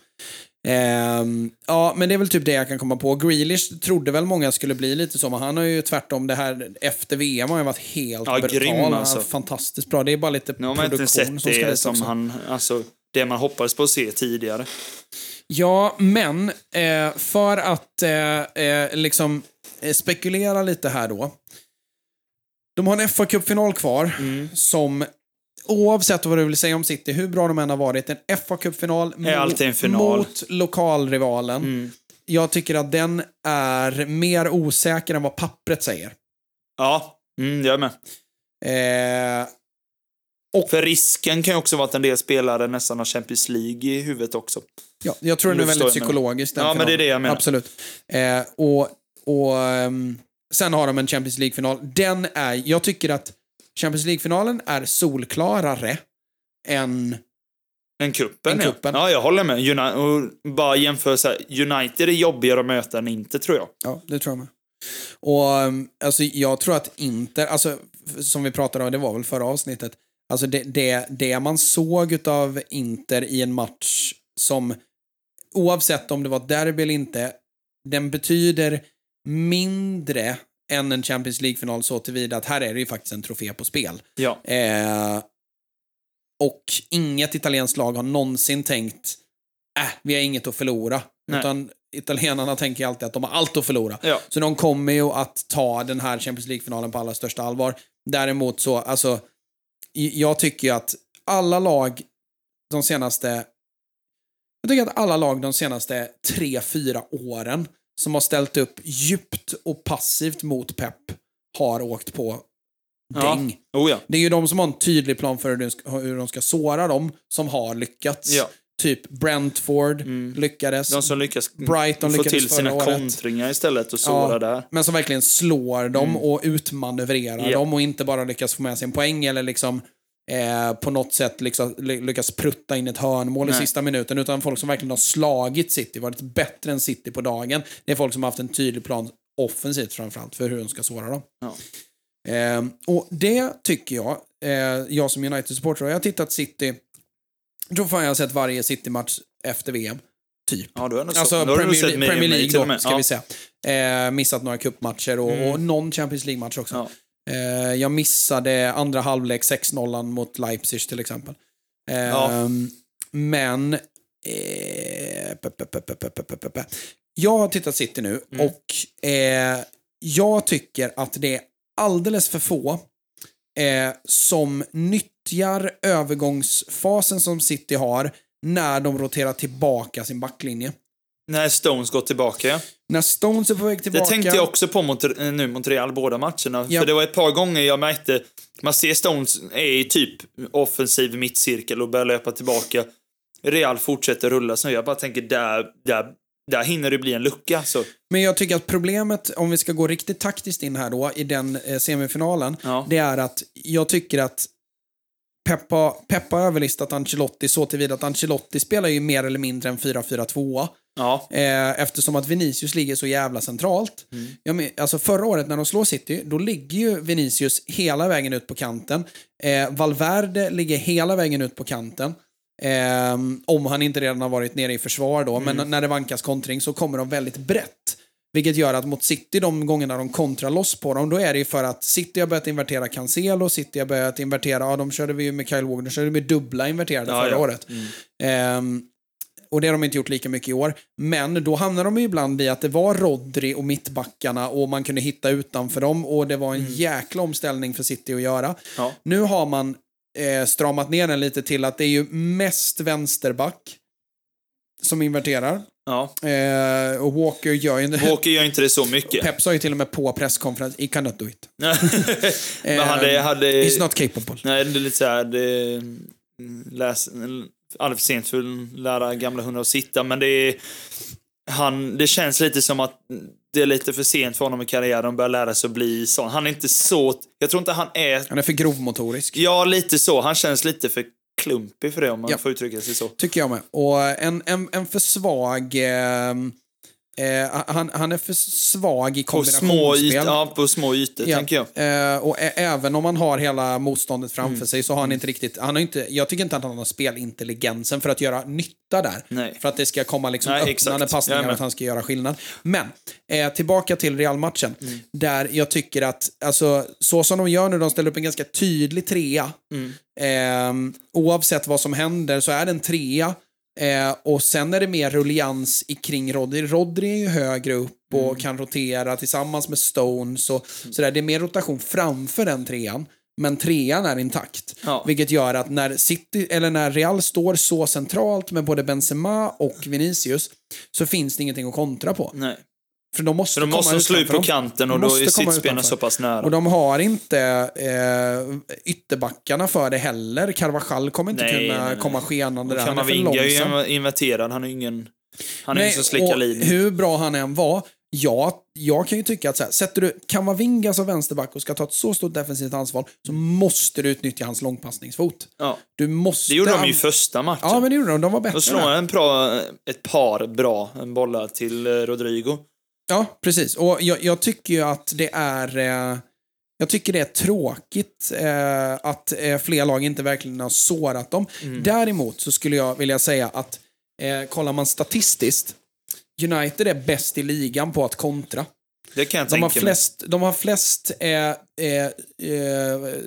Ehm, ja, men det är väl typ det jag kan komma på. Grealish trodde väl många skulle bli lite så, men han har ju tvärtom det här efter VM har han varit helt Ja, brutal. grym, alltså. Fantastiskt bra. Det är bara lite Nu har man inte produktion sett som ska det som också. han, alltså, det man hoppades på att se tidigare. Ja, men eh, för att eh, eh, liksom eh, spekulera lite här då. De har en fa Cup-final kvar Mm. som oavsett vad du vill säga om City, hur bra de än har varit, en fa Cup-final Är alltid en final. Mm. mot lokalrivalen. Jag tycker att den är mer osäker än vad pappret säger. Ja, mm, jag är med. Eh, För risken kan ju också vara att en del spelare nästan har Champions League i huvudet också. ja, jag tror den är väldigt psykologisk. den Ja, men det är finalen. det jag menar. Absolut. Eh, och och ehm, sen har de en Champions League-final. Den är, jag tycker att Champions League-finalen är solklarare än En kuppen, En ja. kuppen. Ja, jag håller med. Uni- och bara jämföra så här, United är jobbigare att möta än inte, tror jag. Ja, det tror jag med. Och um, alltså, jag tror att Inter, alltså, som vi pratade om, det var väl förra avsnittet, alltså det, det, det man såg av Inter i en match som, oavsett om det var derby eller inte, den betyder mindre än en Champions League-final så tillvida att här är det ju faktiskt en trofé på spel. Ja. Eh, och inget italienskt lag har någonsin tänkt äh, vi har inget att förlora. Nej. Utan italienarna tänker alltid att de har allt att förlora. Ja. Så de kommer ju att ta den här Champions League-finalen på allra största allvar. Däremot så, alltså, jag tycker ju att alla lag de senaste jag tycker att alla lag de senaste tre, fyra åren som har ställt upp djupt och passivt mot Pep har åkt på Ja. däng. Oh ja. Det är ju de som har en tydlig plan för hur de ska, såra dem som har lyckats. Ja. Typ Brentford lyckades. De som lyckas Brighton få lyckades till sina året. kontringar istället och såra Ja, där. Men som verkligen slår dem och utmanövrerar Mm. Ja. dem och inte bara lyckas få med sig en poäng eller liksom eh, på något sätt liksom, ly- lyckas prutta in ett hörnmål i Nej. sista minuten. Utan folk som verkligen har slagit City, varit bättre än City på dagen. Det är folk som har haft en tydlig plan offensivt framförallt för hur de ska såra dem. Ja. Eh, och det tycker jag, eh, jag som United-supporter, jag har tittat City, jag tror fan jag har sett varje City-match efter VM. Typ. Ja, så. Alltså har du Premier, sett Premier League då, ska ja. vi säga. Eh, missat några cupmatcher och, och någon Champions League-match också. Ja. Eh, jag missade andra halvlek 6-0 mot Leipzig till exempel. Eh, ja. Ehm, men... Eh, jag har tittat City nu mm. och eh, jag tycker att det är alldeles för få eh, som nyttjar övergångsfasen som City har när de roterar tillbaka sin backlinje. När Stones går tillbaka, ja. När Stones är på väg tillbaka. Det tänkte jag också på mot, eh, nu mot Real, båda matcherna. Ja. För det var ett par gånger jag märkte, man ser Stones är i typ offensiv mittcirkel och börjar löpa tillbaka. Real fortsätter rulla, så jag bara tänker där, där, där hinner det bli en lucka. Så. Men jag tycker att problemet, om vi ska gå riktigt taktiskt in här då, i den eh, semifinalen, Ja. det är att jag tycker att Peppa, Peppa har överlistat Ancelotti så tillvida att Ancelotti spelar ju mer eller mindre en 4-4-2. Ja, Eh, eftersom att Vinicius ligger så jävla centralt. Mm. Jag men, alltså förra året när de slår City, då ligger ju Vinicius hela vägen ut på kanten. Eh, Valverde ligger hela vägen ut på kanten. Eh, om han inte redan har varit nere i försvar då, Mm. men när det vankas kontring så kommer de väldigt brett. Vilket gör att mot City, de gångerna de kontrar loss på dem, då är det ju för att City har börjat invertera Cancelo, City har börjat invertera, ja de körde vi ju med Kyle Walker, de körde med dubbla inverterade Ja, förra ja. året. Ehm, och det har de inte gjort lika mycket i år. Men då hamnar de ju ibland i att det var Rodri och mittbackarna och man kunde hitta utanför dem och det var en jäkla omställning för City att göra. Ja. Nu har man eh, stramat ner den lite till att det är ju mest vänsterback som inverterar. ja. Eh, och Walker gör ju inte... Walker gör inte det så mycket. Pep sa ju till och med på presskonferens, he cannot do it. Men hade, hade, He's not capable. Nej, det är lite såhär, det... Läs, alldeles för sent för att lära gamla hundar att sitta, men det är... Han, det känns lite som att det är lite för sent för honom i karriären att börja lära sig att bli sån. Han är inte så... Jag tror inte han är... Han är för grovmotorisk. Ja, lite så. Han känns lite för klumpig för det, om man Ja. får uttrycka sig så. Tycker jag med. Och en, en, en för svag... Eh, eh, han, han är för svag i På små, kombinationsspel. yt, ja, på små ytor, Ja, tänker jag. eh, och även om han har hela motståndet framför Mm. sig så har han inte riktigt, han har inte, jag tycker inte att han har spelintelligensen för att göra nytta där. Nej. För att det ska komma liksom Nej, öppnande exakt. passningar och att han ska göra skillnad. Men, eh, tillbaka till Real-matchen. Mm. Där jag tycker att, alltså, så som de gör nu, de ställer upp en ganska tydlig trea. Mm. Eh, oavsett vad som händer så är det en trea Eh, och sen är det mer rullians kring Rodri. Rodri är ju högre upp och Mm. kan rotera tillsammans med Stones. Och sådär. Det är mer rotation framför den trean. Men trean är intakt. Ja. Vilket gör att när, City, eller när Real står så centralt med både Benzema och Vinicius så finns det ingenting att kontra på. Nej. För de måste, Så de komma måste slå ut på kanten och då är komma sittspelarna så pass nära. Och de har inte eh, ytterbackarna för det heller. Carvajal kommer inte Nej, kunna nej, nej. komma skenande där. För Kamavinga är ju inverterad, han är ju ingen... Han är ingen som slickar linjen. hur bra han än var, ja, jag kan ju tycka att så här, sätter du Kamavinga som vänsterback och ska ta ett så stort defensivt ansvar så måste du utnyttja hans långpassningsfot. Ja. Du måste... Det gjorde de ju första matchen. Ja, men det gjorde de. De var bättre Då slår han ett par bra bollar till eh, Rodrigo. Ja, precis. Och jag, jag tycker ju att det är... Eh, jag tycker det är tråkigt eh, att eh, fler lag inte verkligen har sårat dem. Mm. Däremot så skulle jag vilja säga att eh, kollar man statistiskt, United är bäst i ligan på att kontra. Det kan jag De har flest, de har flest eh, eh, eh,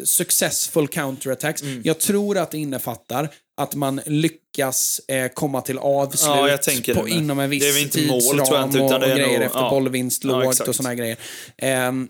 successful counterattacks. Mm. Jag tror att det innefattar att man lyckas eh, komma till avslut Ja, på, inom en viss Det är väl inte mål, tidsram inte, och, grejer nog- efter ja. bollvinst lågt och såna grejer. Ehm,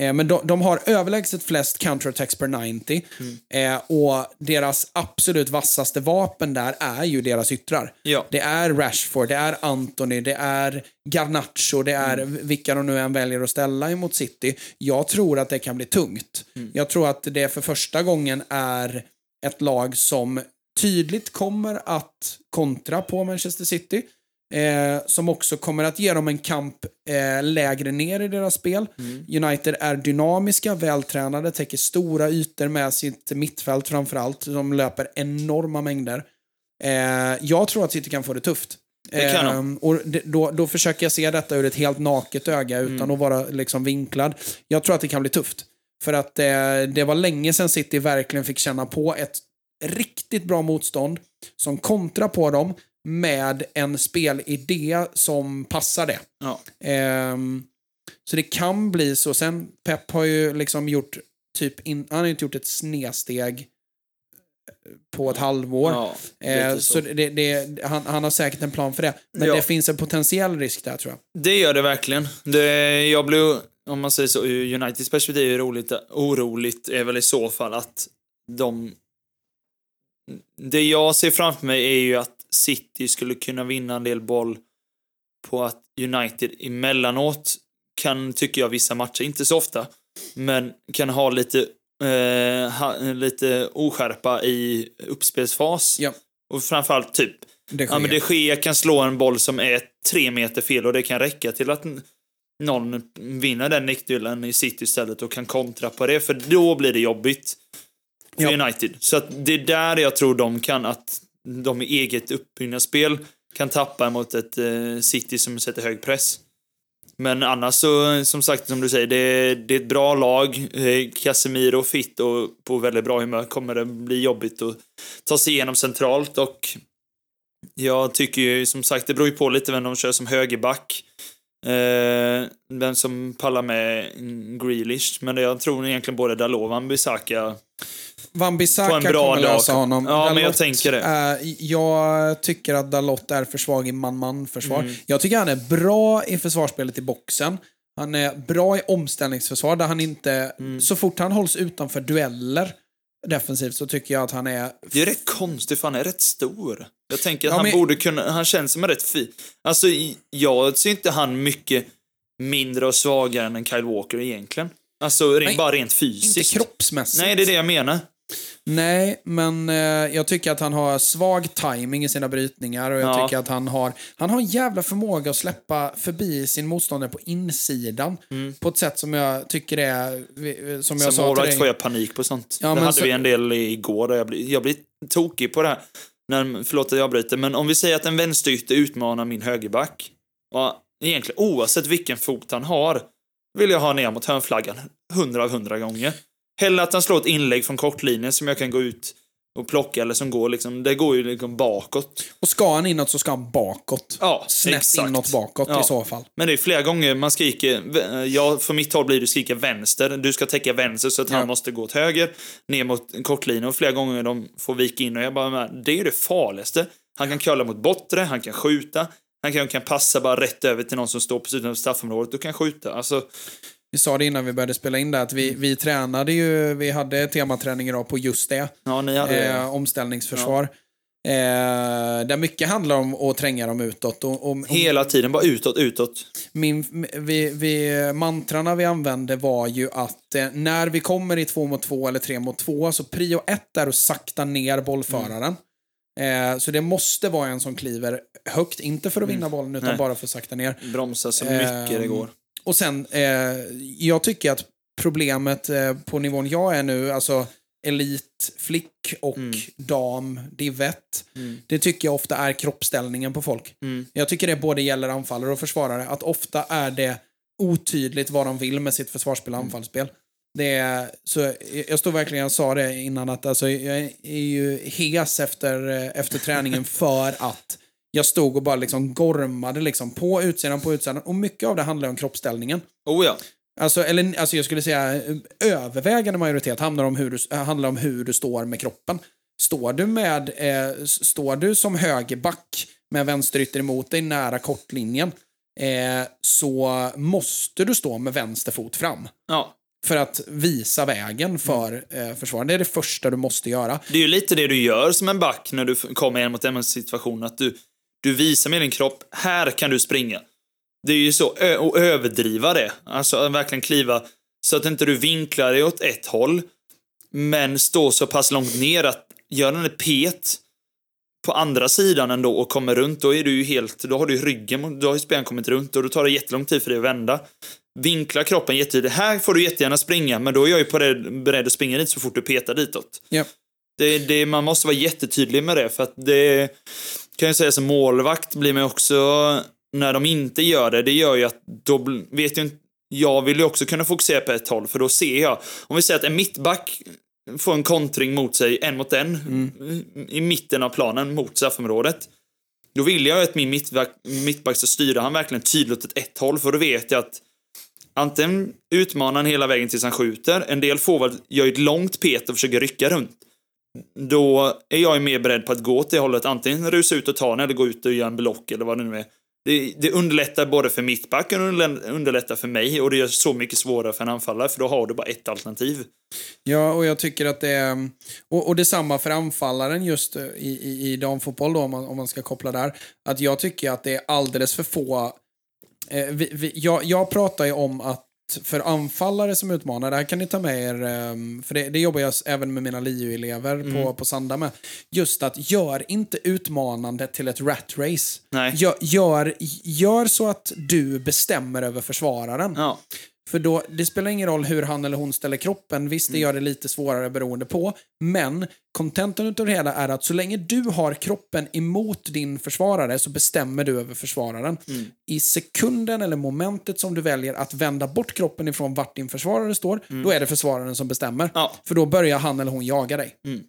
eh, men de, de har överlägset flest counterattacks per 90 Mm. eh, och deras absolut vassaste vapen där är ju deras yttrar. Ja. Det är Rashford, det är Anthony, det är Garnacho, det är Mm. vilka de nu än väljer att ställa emot City. Jag tror att det kan bli tungt. Mm. Jag tror att det för första gången är ett lag som tydligt kommer att kontra på Manchester City. Eh, som också kommer att ge dem en kamp eh, lägre ner i deras spel. United är dynamiska, vältränade, täcker stora ytor med sitt mittfält framförallt. De löper enorma mängder. Eh, jag tror att City kan få det tufft. Det kan de. Ehm, och det, då, då försöker jag se detta ur ett helt naket öga utan Mm. att vara liksom vinklad. Jag tror att det kan bli tufft. För att eh, det var länge sedan City verkligen fick känna på ett riktigt bra motstånd som kontrar på dem med en spelidé som passar det. Ja. Ehm, så det kan bli så. Sen Pep har ju liksom gjort typ, in, han har inte gjort ett snedsteg på ett halvår. Ja, Eh, så så. det, det, han, han har säkert en plan för det. Men Ja. det finns en potentiell risk där tror jag. Det gör det verkligen. Det, jag blir, om man säger så, ur Uniteds perspektiv är roligt, oroligt är väl i så fall att de... Det jag ser framför mig är ju att City skulle kunna vinna en del boll på att United emellanåt kan, tycker jag, vissa matcher, inte så ofta, men kan ha lite, eh, ha, lite oskärpa i uppspelsfas. Ja. Och framförallt typ Det sker. Ja, men de Gea kan slå en boll som är tre meter fel och det kan räcka till att någon vinner den nickduellen i City istället och kan kontra på det, för då blir det jobbigt för Ja. United. Så att det är där jag tror de kan, att de i eget uppbyggnadsspel kan tappa mot ett eh, City som sätter hög press. Men annars så, som sagt, som du säger, det är, det är ett bra lag. Eh, Casemiro fit och på väldigt bra humör kommer det bli jobbigt att ta sig igenom centralt och jag tycker ju som sagt, det beror ju på lite vem de kör som högerback. Eh, vem som pallar med Grealish. Men jag tror egentligen både Dalovan, och Bissaka. Van På Bissaka en bra kommer dag. lösa honom. Ja, men jag tänker det. eh, jag tycker att Dalot är för svag i man-man-försvar. Mm. Jag tycker han är bra i försvarsspelet i boxen. Han är bra i omställningsförsvar där han inte... Mm. Så fort han hålls utanför dueller defensivt så tycker jag att han är... Det är rätt konstigt för han är rätt stor. Jag tänker att Ja, han men- borde kunna, han känns som en rätt fin. Alltså, jag ser inte han mycket mindre och svagare än Kyle Walker egentligen. Alltså, Nej, bara rent Inte fysiskt. kroppsmässigt. Nej, det är det jag menar. Nej, men eh, jag tycker att han har svag timing i sina brytningar och jag Ja. tycker att han har, han har en jävla förmåga att släppa förbi sin motståndare på insidan på ett sätt som jag tycker är, som jag Som sa till målvakt dig. får jag panik på sånt. Ja, det men hade så- vi en del igår där jag blir, jag blir tokig på det här. När, förlåt att jag bryter, men om vi säger att en vänsterytter utmanar min högerback. Och egentligen oavsett vilken fot han har vill jag ha ner mot hörnflaggan hundra av hundra gånger. Hellre att han slår ett inlägg från kortlinjen som jag kan gå ut och plocka eller som går liksom, det går ju liksom bakåt. Och ska han inåt så ska han bakåt. Ja, Snett exakt. inåt bakåt Ja. i så fall. Men det är flera gånger man skriker, ja, för mitt håll blir det skrika vänster, du ska täcka vänster så att Ja. han måste gå åt höger, ner mot kortlinjen och flera gånger de får vika in och jag bara, det är det farligaste. Han kan curla mot bortre, han kan skjuta, han kan, kan passa bara rätt över till någon som står precis utanför straffområdet och kan skjuta. Alltså, Vi sa det innan vi började spela in där, att vi, vi tränade ju, vi hade tematräning idag på just det. ja, ni hade Eh, omställningsförsvar. Eh, där mycket handlar om att tränga dem utåt. Och, och hela tiden bara utåt, utåt. min, vi, vi, mantrarna vi använde var ju att eh, när vi kommer i två mot två eller tre mot två, så prio ett är att sakta ner bollföraren. Eh, så det måste vara en som kliver högt, inte för att vinna bollen, utan Nej. bara för att sakta ner. Bromsa så mycket det Ehm, går. Och sen, eh, jag tycker att problemet eh, på nivån jag är nu, alltså elit, flick och dam, div 1, det tycker jag ofta är kroppsställningen på folk. Jag tycker det både gäller anfallare och försvarare, att ofta är det otydligt vad de vill med sitt försvarsspel och anfallsspel. Det är, så jag stod verkligen och sa det innan att alltså, jag är ju hes efter, eh, efter träningen för att jag stod och bara liksom gormade liksom på utsidan, på utsidan. Och mycket av det handlar om kroppsställningen. Oh ja. Alltså, eller, alltså jag skulle säga eh, övervägande majoritet handlar om hur du, äh, handlar om hur du står med kroppen. Står du, med, eh, står du som högerback med vänsterytter emot dig nära kortlinjen eh, så måste du stå med vänster fot fram. ja. För att visa vägen för eh, försvararen. Det är det första du måste göra. Det är ju lite det du gör som en back när du kommer en mot en situation. Att du, du visar med din kropp, här kan du springa. Det är ju så, och överdriva det. Alltså verkligen kliva så att inte du vinklar dig åt ett håll, men stå så pass långt ner att gör den ett pet på andra sidan ändå och kommer runt, då är du ju helt, då har du ju ryggen, då har ju spelaren kommit runt och då tar det jättelång tid för dig att vända. Vinkla kroppen jättetydligt. Här får du jättegärna springa, men då är jag ju på det, beredd att springa dit så fort du petar ditåt. Ja. Det, det, man måste vara jättetydlig med det, för att det kan jag säga som målvakt blir man också, när de inte gör det, det gör ju att då vet ju inte, jag vill ju också kunna fokusera på ett håll, för då ser jag, om vi säger att en mittback får en kontring mot sig, en mot en, i mitten av planen mot straffområdet. Då vill jag ju att min mittback, mittback ska styra han verkligen tydligt åt ett håll, för då vet jag att antingen utmanar han hela vägen tills han skjuter, en del forward gör ju ett långt pet och försöker rycka runt. Då är jag mer beredd på att gå åt det hållet, antingen rusa ut och ta den eller gå ut och göra en block eller vad det nu är. Det, det underlättar både för mittbacken och underlättar för mig och det gör det så mycket svårare för en anfallare för då har du bara ett alternativ. Ja, och jag tycker att det är... Och, och detsamma för anfallaren just eh, i, i, i damfotboll då, om man, om man ska koppla där. Att jag tycker att det är alldeles för få... Eh, vi, vi, jag, jag pratar ju om att för anfallare som utmanar, det här kan ni ta med er, ehm, för det, det jobbar jag även med mina LiU-elever på, på Sanda med. Just att gör inte utmanande till ett rat race. Nej. Gör, gör, gör så att du bestämmer över försvararen. Ja. För då, det spelar ingen roll hur han eller hon ställer kroppen. Visst, det gör det lite svårare beroende på. Men kontentan utav det hela är att så länge du har kroppen emot din försvarare så bestämmer du över försvararen. I sekunden eller momentet som du väljer att vända bort kroppen ifrån vart din försvarare står, då är det försvararen som bestämmer. Ja. För då börjar han eller hon jaga dig. Mm.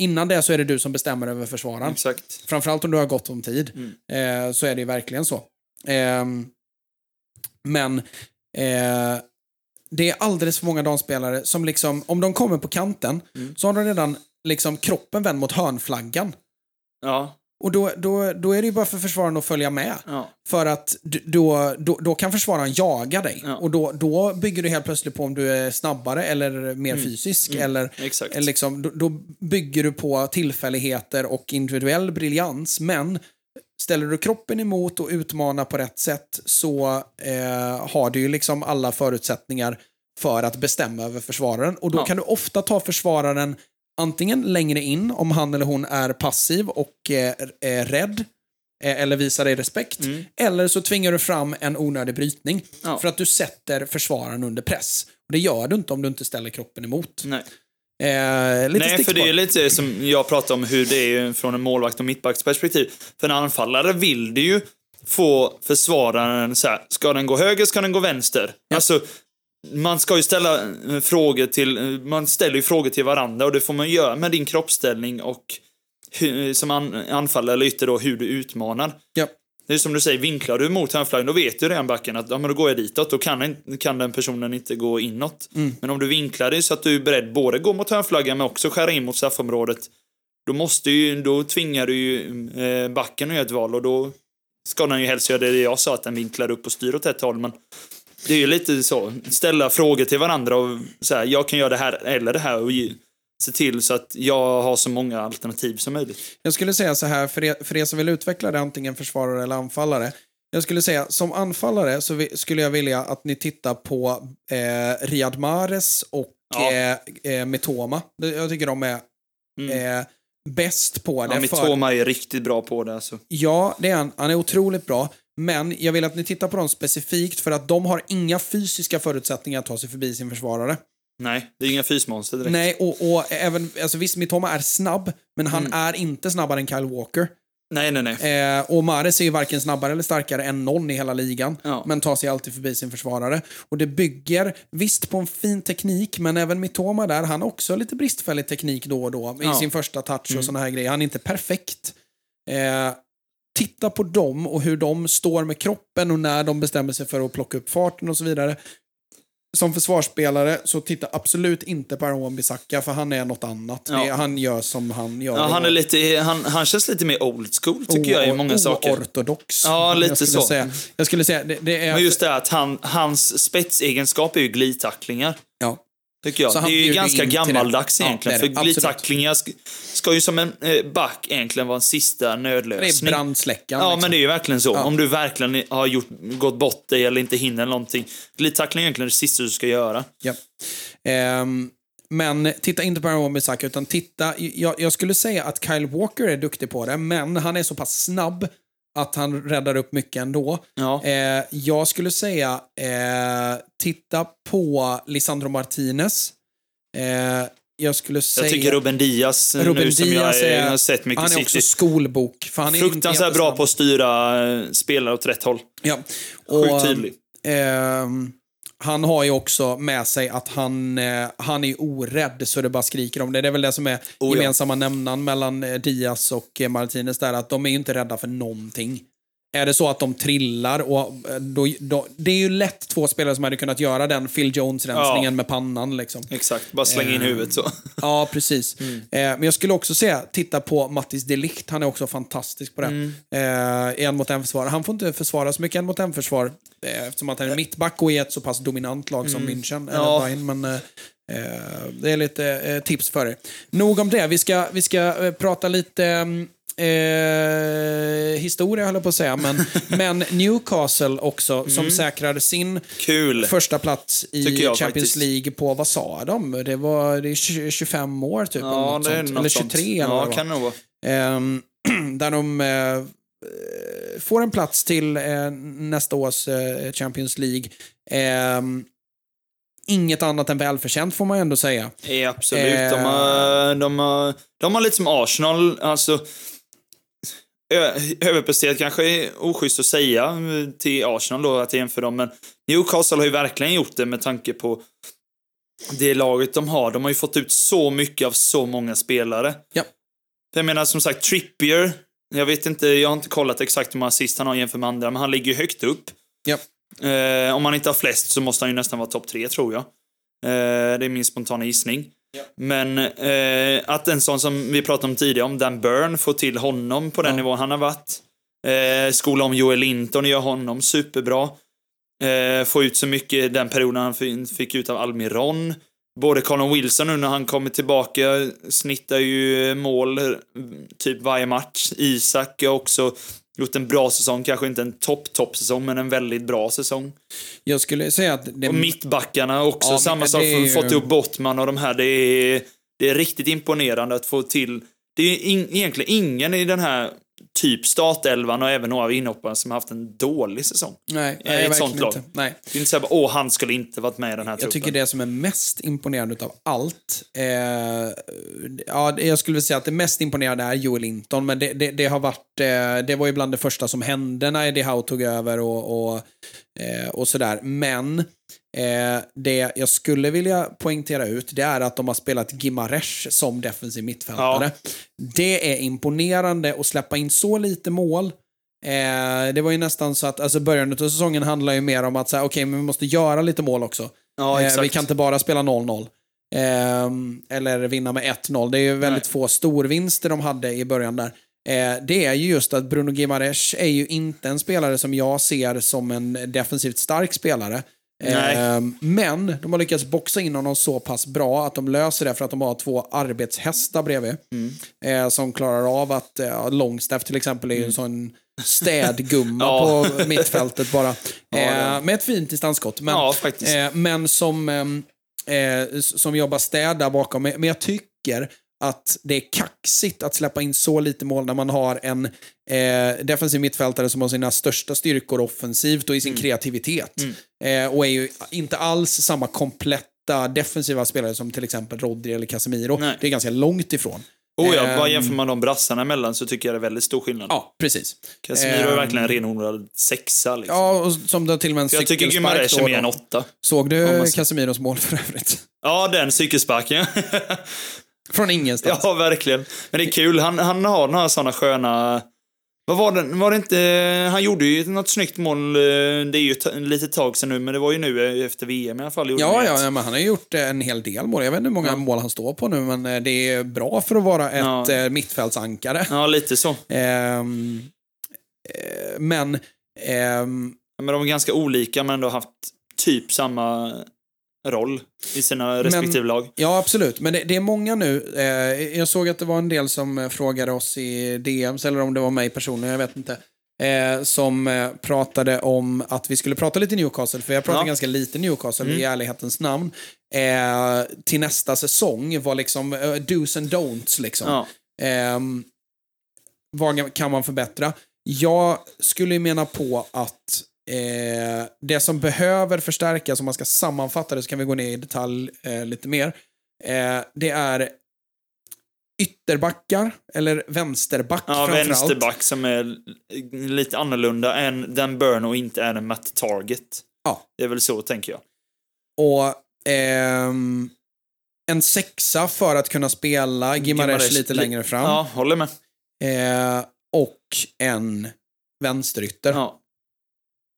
Innan det så är det du som bestämmer över försvararen. Exakt. Framförallt om du har gott om tid. Eh, så är det verkligen så. Ehm, men eh, det är alldeles för många damspelare som liksom, om de kommer på kanten, så har de redan liksom kroppen vänd mot hörnflaggan. Ja. Och då, då, då är det ju bara för försvararen att följa med. Ja. För att då, då, då kan försvararen jaga dig. Ja. Och då, då bygger du helt plötsligt på om du är snabbare eller mer fysisk. Eller, Mm. Exakt. eller liksom, då, då bygger du på tillfälligheter och individuell briljans. Men ställer du kroppen emot och utmanar på rätt sätt så eh, har du ju liksom alla förutsättningar för att bestämma över försvararen. Och då Ja. kan du ofta ta försvararen antingen längre in om han eller hon är passiv och eh, är rädd eh, eller visar dig respekt. Eller så tvingar du fram en onödig brytning Mm. Ja. för att du sätter försvararen under press. Och det gör du inte om du inte ställer kroppen emot. Nej. Eh, Nej, för det är lite som jag pratar om hur det är från en målvakt och mittbacks perspektiv. För en anfallare vill det ju få försvararen så här, ska den gå höger, ska den gå vänster? Alltså, man ska ju ställa eh, frågor till, eh, man ställer ju frågor till varandra och det får man göra med din kroppsställning och hur, som an, anfallare eller ytter då, hur du utmanar. Ja. Det är som du säger, vinklar du mot hörnflaggan, då vet ju redan backen att ja, men då går jag ditåt. Då kan, kan den personen inte gå inåt. Men om du vinklar dig så att du är beredd både gå mot hörnflaggan men också skära in mot straffområdet. då måste ju, då tvingar du ju eh, backen att göra ett val och då ska den ju helst göra det jag sa, att den vinklar upp och styr åt ett håll. Men det är ju lite så, ställa frågor till varandra och säga jag kan göra det här eller det här och se till så att jag har så många alternativ som möjligt. Jag skulle säga så här, för er, för er som vill utveckla det, antingen försvarare eller anfallare. Jag skulle säga, som anfallare så vi, skulle jag vilja att ni tittar på eh, Riyad Mahrez och Ja. eh, eh, Mitoma. Det- Jag tycker de är eh, bäst på det. Ja, för- Mitoma är riktigt bra på det alltså. Ja, det är han. Han är otroligt bra. Men jag vill att ni tittar på dem specifikt för att de har inga fysiska förutsättningar att ta sig förbi sin försvarare. Nej, det är inga fysmonster direkt. Nej, och, och även, alltså visst, Mitoma är snabb, men han Mm. är inte snabbare än Kyle Walker. nej, nej. nej. Eh, och Mares är ju varken snabbare eller starkare än någon i hela ligan, Ja. men tar sig alltid förbi sin försvarare. Och det bygger, visst på en fin teknik, men även Mitoma där, han har också lite bristfällig teknik då och då i Ja. sin första touch och såna här grejer. Han är inte perfekt. Eh, titta på dem och hur de står med kroppen och när de bestämmer sig för att plocka upp farten och så vidare. Som försvarsspelare så titta absolut inte på Aaron Bissaka för han är något annat. Ja. Det, han gör som han gör. Ja, han, är lite, han, han känns lite mer old school tycker jag i många saker. Oortodox. Ja, lite jag så. Säga. Jag skulle säga, det, det är... Men just det att han, hans spetsegenskap är ju glidtacklingar. Ja. Tycker jag. Så Det är ju ganska det. gammaldags Ja, egentligen. det är det. för glidtacklingar ska, ska ju som en eh, back egentligen vara en sista Det är nödlösning. brandsläckaren. Ja, liksom. men det är ju verkligen så. Ja. Om du verkligen har gjort, gått bort dig eller inte hinner någonting. Glidtackling är egentligen det sista du ska göra. Ja. Ehm, men titta inte på Aaron Bissaka, utan titta... Jag, jag skulle säga att Kyle Walker är duktig på det, men han är så pass snabb att han räddar upp mycket ändå. Ja. Eh, jag skulle säga, eh, titta på Lisandro Martinez. Eh, jag skulle säga... Jag tycker Ruben Diaz, Ruben nu som Diaz jag är, har sett mycket han är City. också skolbok. För han är Fruktansvärt bra på att styra eh, spelare åt rätt håll. Ja. Sjukt Och, tydlig. Han har ju också med sig att han, eh, han är orädd så det bara skriker om det. Det är väl det som är Oh ja. gemensamma nämnaren mellan eh, Diaz och eh, Martinez där, att de är ju inte rädda för någonting. Är det så att de trillar, och eh, då, då, det är ju lätt två spelare som hade kunnat göra den Phil Jones-rensningen Ja. med pannan. Liksom. Exakt, bara slänga in Eh, huvudet så. Ja, precis. Mm. Eh, men jag skulle också säga, titta på Mattis Delict. Han är också fantastisk på det. Mm. Eh, en mot en försvar. Han får inte försvara så mycket en mot en försvar eh, eftersom att han är mittback och i ett så pass dominant lag som München. Eller Mm. Ja. Bayern, men eh, eh, det är lite eh, tips för er. Nog om det. Vi ska, vi ska eh, prata lite mm, Eh, historia höll jag på att säga, men, men Newcastle också, som säkrade sin Kul. första plats i Champions faktiskt. League på, vad sa de? Det var det är 20, 25 år typ. eller Ja, Eller sånt. 23 eller vad Ja, kan det vara. Ehm, där de eh, får en plats till eh, nästa års eh, Champions League. Ehm, inget annat än välförtjänt får man ändå säga. Ja, absolut. Eh. De, har, de, har, de har lite som Arsenal, alltså överpresterat kanske är oschysst att säga till Arsenal då att jämföra dem, men Newcastle har ju verkligen gjort det med tanke på det laget de har. De har ju fått ut så mycket av så många spelare. Ja. Jag menar som sagt, Trippier, jag vet inte, jag har inte kollat exakt hur många assist han har jämfört med andra, men han ligger ju högt upp. Ja. Eh, om han inte har flest så måste han ju nästan vara topp tre, tror jag. Eh, det är min spontana gissning. Men eh, att en sån som vi pratade om tidigare, om Dan Burn, får till honom på den Ja. nivån han har varit. Eh, skola om Joel Linton och gör honom superbra. Eh, få ut så mycket den perioden han fi- fick ut av Almiron. Både Colin Wilson nu när han kommer tillbaka snittar ju mål eh, typ varje match. Isak har också gjort en bra säsong, kanske inte en topp-topp-säsong, men en väldigt bra säsong. Jag skulle säga att det, Och mittbackarna också, Ja, samma sak. ju- Fått upp Bottman och de här. Det är, det är riktigt imponerande att få till... Det är in, egentligen ingen i den här typ startelvan och även några av inhopparna som har haft en dålig säsong. nej, i nej, ett sånt lag. inte. Nej. Det är inte såhär, åh, han skulle inte varit med i den här Jag truppen. tycker det som är mest imponerande av allt, eh, ja, jag skulle vilja säga att det mest imponerande är Joel Linton, men det, det, det har varit, eh, det var ju bland det första som hände när Eddie Howe tog över och, och, eh, och sådär. Men eh, det jag skulle vilja poängtera ut, det är att de har spelat Gimaresh som defensiv mittfältare. Det är imponerande att släppa in så lite mål. Eh, det var ju nästan så att, alltså början av säsongen handlar ju mer om att säga, okej, men vi måste göra lite mål också. Ja, Eh, vi kan inte bara spela 0-0. ehm, eller vinna med 1-0. Det är ju väldigt få storvinster de hade i början där. Eh, det är ju just att Bruno Gimares är ju inte en spelare som jag ser som en defensivt stark spelare. Ehm, Men de har lyckats boxa in honom så pass bra att de löser det för att de har två arbetshästar bredvid. Mm. Eh, som klarar av att, eh, Longstaff till exempel är ju en sån städgumma Ja. på mittfältet bara. Ja, eh, det- med ett fint distansskott. Men, Ja. Eh, men som, ehm, eh, som jobbar städ där bakom. Men jag tycker att det är kaxigt att släppa in så lite mål när man har en eh, defensiv mittfältare som har sina största styrkor offensivt och i Mm. sin kreativitet. Eh, och är ju inte alls samma kompletta defensiva spelare som till exempel Rodri eller Casemiro. Nej. Det är ganska långt ifrån. Oh ja, Ehm, bara jämför man de brassarna emellan så tycker jag det är väldigt stor skillnad. Ja, precis. Casemiro är Ehm, verkligen en renodlad sexa. Liksom. Ja, och som då till och med en jag tycker då är mer än åtta. Såg du Casemiros mål för övrigt? Ja, den cykelsparken. Från ingenstans. ja, verkligen. Men det är kul. Han, han har några sådana sköna... Vad var det? Var det inte... Han gjorde ju något snyggt mål. eh, Det är ju lite tag sedan nu, men det var ju nu efter VM i alla fall. Ja, ja, ja, men han har gjort eh, en hel del mål. Jag vet inte hur många mål han står på nu, men eh, det är bra för att vara ett Ja. eh, mittfältsankare. Ja, lite så. Ehm, eh, men ehm, Men de är ganska olika, men ändå haft typ samma roll i sina respektive lag. Ja, absolut. Men det, det är många nu. Eh, jag såg att det var en del som eh, frågade oss i DMs, eller om det var mig personligen, jag vet inte. Eh, som eh, pratade om att vi skulle prata lite Newcastle, för jag pratar Ja. ganska lite Newcastle i ärlighetens namn. Eh, till nästa säsong var liksom eh, dos and don'ts liksom. Ja. Ehm, vad kan man förbättra? Jag skulle ju mena på att eh, det som behöver förstärkas, om man ska sammanfatta det så kan vi gå ner i detalj eh, lite mer. Eh, det är ytterbackar, eller vänsterback Ja, framförallt. vänsterback som är lite annorlunda än den Burn och inte är en Matt Target. Ja. Det är väl så, tänker jag. Och ehm, en sexa för att kunna spela Gimares lite li- längre fram. Ja, håller med. Eh, och en vänsterytter. Ja.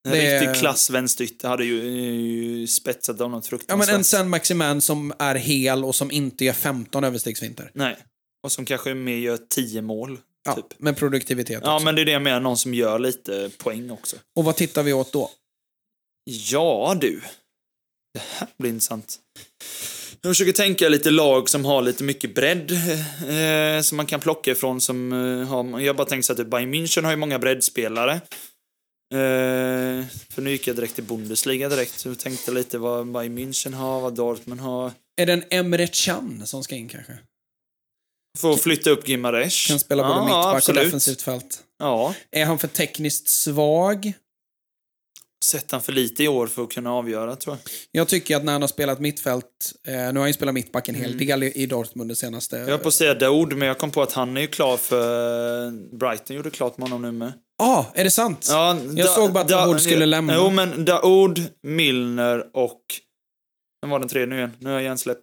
En Det- riktig klass vänsterytter hade ju, ju spetsat av något Ja, fruktansvärt. men en Sen Maximan som är hel och som inte gör 15 överstegsvinter. Nej. Och som kanske mer gör 10 mål. Ja, Typ. med produktivitet Ja, också. men det är det jag menar. Någon som gör lite poäng också. Och vad tittar vi åt då? Ja, du. Det här blir intressant. Jag försöker tänka lite lag som har lite mycket bredd eh, som man kan plocka ifrån. Som, eh, har, jag bara tänker så att typ Bayern München har ju många breddspelare. Eh, för nu gick jag direkt till Bundesliga direkt. Så jag tänkte lite vad Bayern München har, vad Dortmund har. Är det en Emre Can som ska in kanske? Får flytta upp Gimares. Kan spela både ja, mittback och defensivt fält. Ja. Är han för tekniskt svag? Sett han för lite i år för att kunna avgöra, tror jag. Jag tycker att när han har spelat mittfält, eh, nu har han ju spelat mittback en hel Mm. del i, i Dortmund det senaste. Jag höll på att säga Daoud, men jag kom på att han är ju klar för... Brighton gjorde klart med honom nu med. Ah, är det sant? Ja, Jag såg bara att Dahoud skulle lämna. Jo, men Daoud, Milner och... Vem var den tredje nu igen? Nu har jag hjärnsläpp.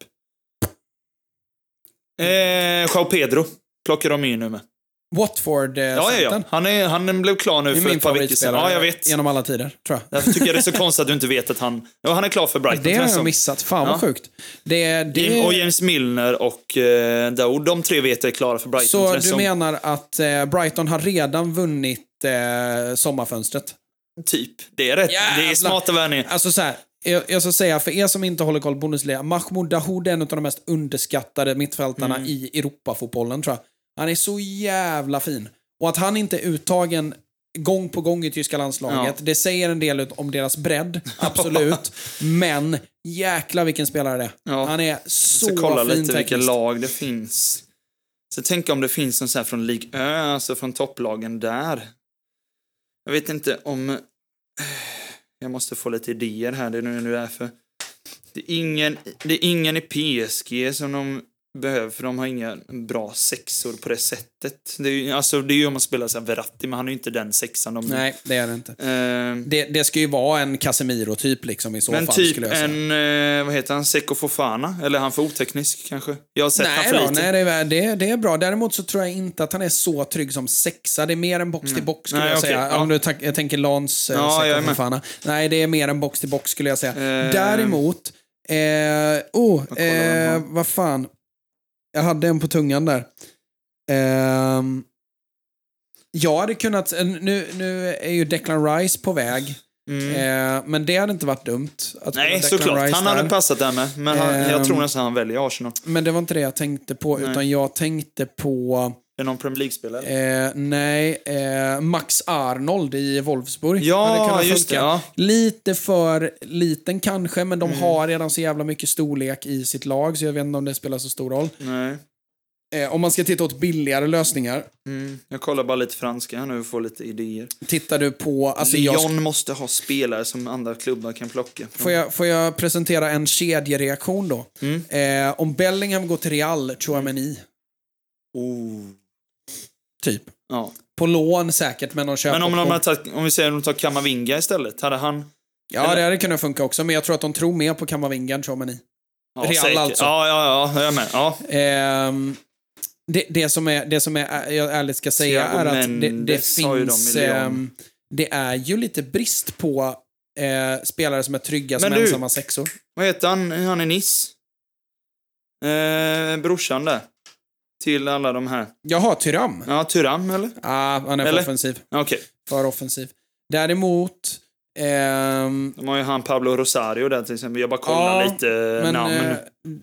Eh, Joao Pedro plockar de in nu med. Watford eh, Ja, ja, ja. Han, är, han blev klar nu för ett par veckor sedan. Ja, jag vet. genom alla tider, tror jag. Därför tycker jag det är så konstigt att du inte vet att han... Ja, han är klar för Brighton. Det har jag missat. Fan vad Ja. sjukt. Det, det... Och James Milner och eh, Daoud, de tre vet jag är klara för Brighton. Så du menar att eh, Brighton har redan vunnit eh, sommarfönstret? Typ. Det är rätt. Det är smarta värvningar. Alltså så här, jag, jag ska säga, för er som inte håller koll på Bundesliga, Mahmoud Dahoud är en av de mest underskattade mittfältarna Mm. i Europafotbollen, tror jag. Han är så jävla fin. Och att han inte är uttagen gång på gång i tyska landslaget, Ja. det säger en del om deras bredd, absolut. Men jäkla vilken spelare det är. Ja. Han är Så så kolla fin lite vilka tekniskt. lag det finns. Så tänk om det finns någon sån här från Ligue Ö, alltså från topplagen där. Jag vet inte om... Eh, jag måste få lite idéer här, det är nu därför. Det är ingen, det är ingen i PSG som de behöver, för de har inga bra sexor på det sättet. Det är ju alltså, det är ju om man spelar så Verratti, men han är ju inte den sexan de... Nej, det är det inte. Eh, Det, det ska ju vara en Casemiro-typ liksom i så men fall, typ skulle jag säga. en, eh, vad heter han, Seko Fofana? Eller är han för oteknisk kanske? Jag har sett han Nej, för då, lite. nej det, är, det, det är bra. Däremot så tror jag inte att han är så trygg som sexa. Det är mer en box till box skulle Nej, jag okej, säga. ja. Om du jag tänker Lans eh, Ja, Seko. Fofana. Nej, det är mer en box till box skulle jag säga. Eh. Däremot Eh, oh, eh, vad fan. Jag hade en på tungan där. Ehm, jag hade kunnat, eh, nu, nu är ju Declan Rice på väg. Eh, men det hade inte varit dumt. Att Mm. Nej, såklart. Rice Han hade där. passat där med. Men han, jag Ehm. tror nästan han väljer Arsenal. Men det var inte det jag tänkte på, Nej. utan jag tänkte på, det någon Premier League-spelare? eh, nej, eh, Max Arnold i Wolfsburg. Ja, just det, ja. Lite för liten kanske, men Mm. de har redan så jävla mycket storlek i sitt lag, så jag vet inte om det spelar så stor roll. Nej. Eh, om man ska titta åt billigare lösningar, Mm. Jag kollar bara lite franska här nu och får lite idéer. tittar du på... Alltså Lyon jag, måste ha spelare som andra klubbar kan plocka. får, jag, får jag presentera en kedjereaktion då? Mm. Eh, om Bellingham går till Real, Chouameni, Oh. Typ. Ja. På lån säkert, men de köper Men om, de på. tagit, om vi säger att de tar Kamavinga istället, hade han... Ja, det hade kunnat funka också, men jag tror att de tror mer på Kamavinga än Chouameni. Ja, Real säkert. alltså. Ja, ja, ja, jag med. Ja. Ehm, det, det som är, det som är, jag ärligt ska säga, är att det, det de finns... Lyon. ehm, det är ju lite brist på eh, spelare som är trygga som Men du- ensamma sexor. Vad heter han? Han är Niss. Eh, brorsan där. Till alla de här. Jaha, Tyram. Ja, Turam, eller? Ah, han är för Eller? offensiv. Ja, Okej. För offensiv. Däremot... ehm, De har ju han Pablo Rosario där till exempel. Jag bara kollar Ja, lite men namn. eh,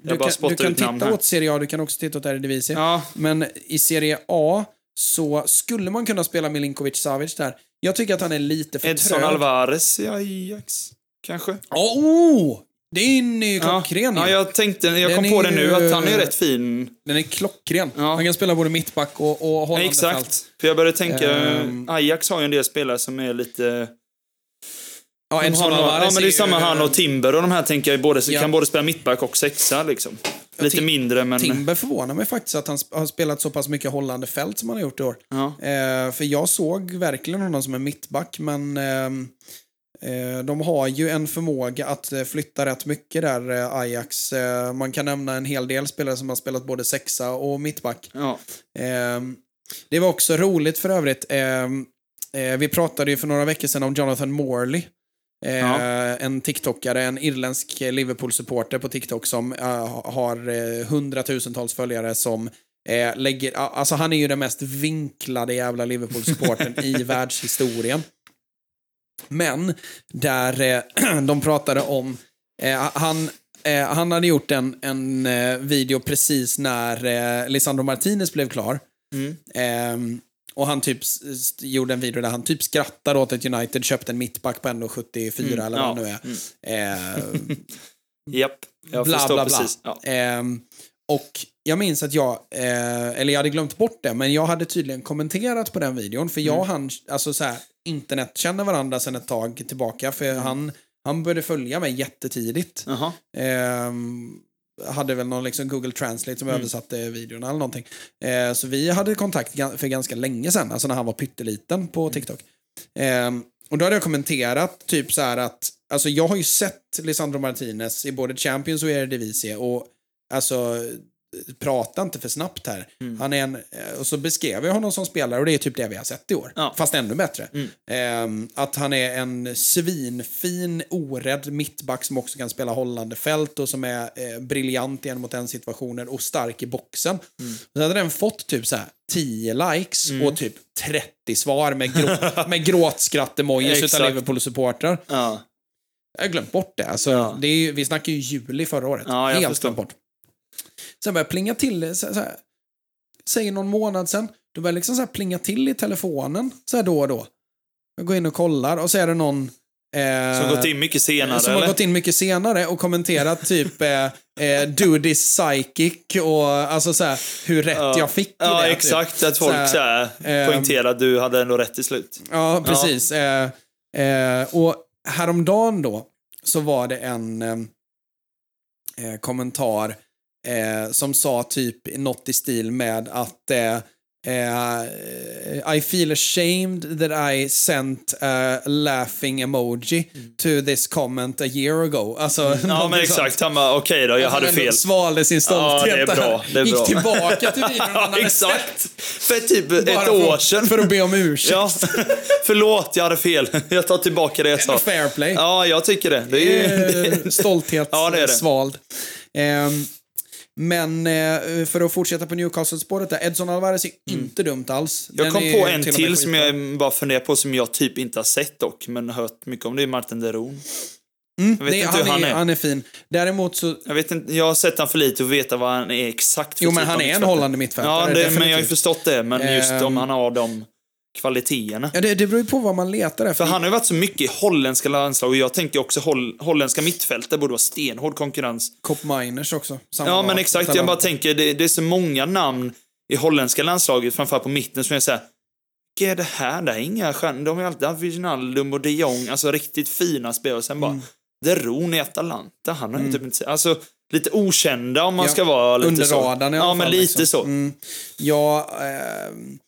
du kan, du kan titta här. åt Serie A, du kan också titta åt Eredivisie. Ja, Men i Serie A så skulle man kunna spela Milinkovic Savic där. Jag tycker att han är lite för Edson trög. Alvarez i Ajax. Kanske? Oh! Den är ju Ja. klockren ja, ju. jag tänkte, jag Den kom på det nu, att han är rätt fin. Den är klockren. Ja. Han kan spela både mittback och, och hållande Exakt. fält. För jag började tänka, Ehm. Ajax har ju en del spelare som är lite... Ja, Edson har ja, men det är samma han och Timber och de här tänker jag både, Ja. kan både spela mittback och sexa liksom. Lite Tim- mindre men... Timber förvånar mig faktiskt att han har spelat så pass mycket hållande fält som han har gjort i år. Ja. Eh, för jag såg verkligen honom som en mittback, men eh, de har ju en förmåga att eh, flytta rätt mycket där, eh, Ajax. Eh, man kan nämna en hel del spelare som har spelat både sexa och mittback. Ja. Det var också roligt för övrigt. eh, vi pratade ju för några veckor sedan om Jonathan Morley. Eh, Ja. En TikTokare, en irländsk Liverpool-supporter på TikTok som eh, har eh, hundratusentals följare som eh, lägger... Alltså han är ju den mest vinklade jävla Liverpool-supporten i världshistorien. Men där eh, de pratade om... Eh, han, eh, han hade gjort en, en video precis när Lisandro Martinez blev klar. Mm. Ehm, och han typ gjorde en video där han typ skrattade åt att United köpte en mittback på 1,74 Mm, eller ja, vad det nu är. Ehm, Japp. Jag bla förstår bla bla. precis. Ja. Ehm, och jag minns att jag, eller jag hade glömt bort det, men jag hade tydligen kommenterat på den videon. För Mm. jag och han, alltså så här, internet känner varandra sedan ett tag tillbaka. För Mm. han, han började följa mig jättetidigt. Jaha. Ehm, hade väl någon liksom Google Translate som Mm. översatte videorna eller någonting. Eh, så vi hade kontakt för ganska länge sedan, alltså när han var pytteliten Mm. på TikTok. Ehm, och då hade jag kommenterat typ så här att, alltså jag har ju sett Lisandro Martinez i både Champions och Eredivisie och alltså prata inte för snabbt här. Mm. Han är en, eh, och så beskrev jag honom som spelare och det är typ det vi har sett i år. Ja. Fast ännu bättre. Mm. Ehm, att han är en svinfin, orädd mittback som också kan spela hållande fält och som är eh, briljant i en mot en situationer och stark i boxen. Mm. Så hade den fått typ så här 10 likes och typ 30 svar med, grå, med gråtskratt-emojis utav Liverpool-supportrar. Ja. Jag har glömt bort det. Alltså, Ja. det är vi snackar ju juli förra året. Ja, Helt glömt bort. Sen börjar jag plinga till, så, så här, säg någon månad sen, då börjar liksom så här plinga till i telefonen så här då och då. Jag går in och kollar och så är det någon eh, Som gått in mycket senare som eller? har gått in mycket senare och kommenterat typ eh, eh, do this psychic och alltså så här, hur rätt Ja. jag fick i Ja, det. exakt. Typ. Att folk Så här, så här, ehm, poängterar att du hade ändå rätt till slut. Ja, precis. Eh, eh, och häromdagen då så var det en eh, eh, kommentar eh, som sa typ något i stil med att eh, eh, I feel ashamed that I sent a laughing emoji to this comment a year ago. Alltså, Mm. Ja, men exakt. Han bara, okej då, jag hade Alltså, ändå fel. Svalde sin stolthet Ja, det är bra, det är Gick bra. tillbaka till videon han Ja, hade exakt. För typ Bara ett år sedan. För att be om ursäkt. Ja, förlåt, jag hade fel. Jag tar tillbaka det jag sa. fair play. Ja, jag tycker det. Det är ju... Stolthet Ja, det är det. svald. Ehm, men eh, för att fortsätta på Newcastle-spåret där, Edson Alvarez är inte dumt alls. Jag Den kom på en med till som jag bara funderar på som jag typ inte har sett dock, men hört mycket om. Det är Martin Deron. Mm, vet inte han, hur han är, han är fin. Däremot så... Jag vet inte, jag har sett han för lite och veta vad han är exakt för Jo, men typ han är en hållande mittfältare. Ja, det, men jag har ju förstått det. Men just om Ehm. han har de kvaliteterna. Ja, det, det beror ju på vad man letar efter. För han har ju varit så mycket i holländska landslag och jag tänker också holl, holländska mittfältare borde vara stenhård konkurrens. Cop Miners också. Samma Ja, men exakt. Jag bara tänker, det, det är så många namn i holländska landslaget, framförallt på mitten, som jag säger Vilka är det här? Det är inga stjärnor. De har ju alltid haft Wijnaldum och de Jong, alltså riktigt fina spelare. Sen bara, Mm. Deron i Atalanta, han har ju typ inte... Alltså, lite okända om man Ja, ska vara lite Under så. radarn i alla Ja, fall, men lite liksom. så. Mm. Ja, ehm,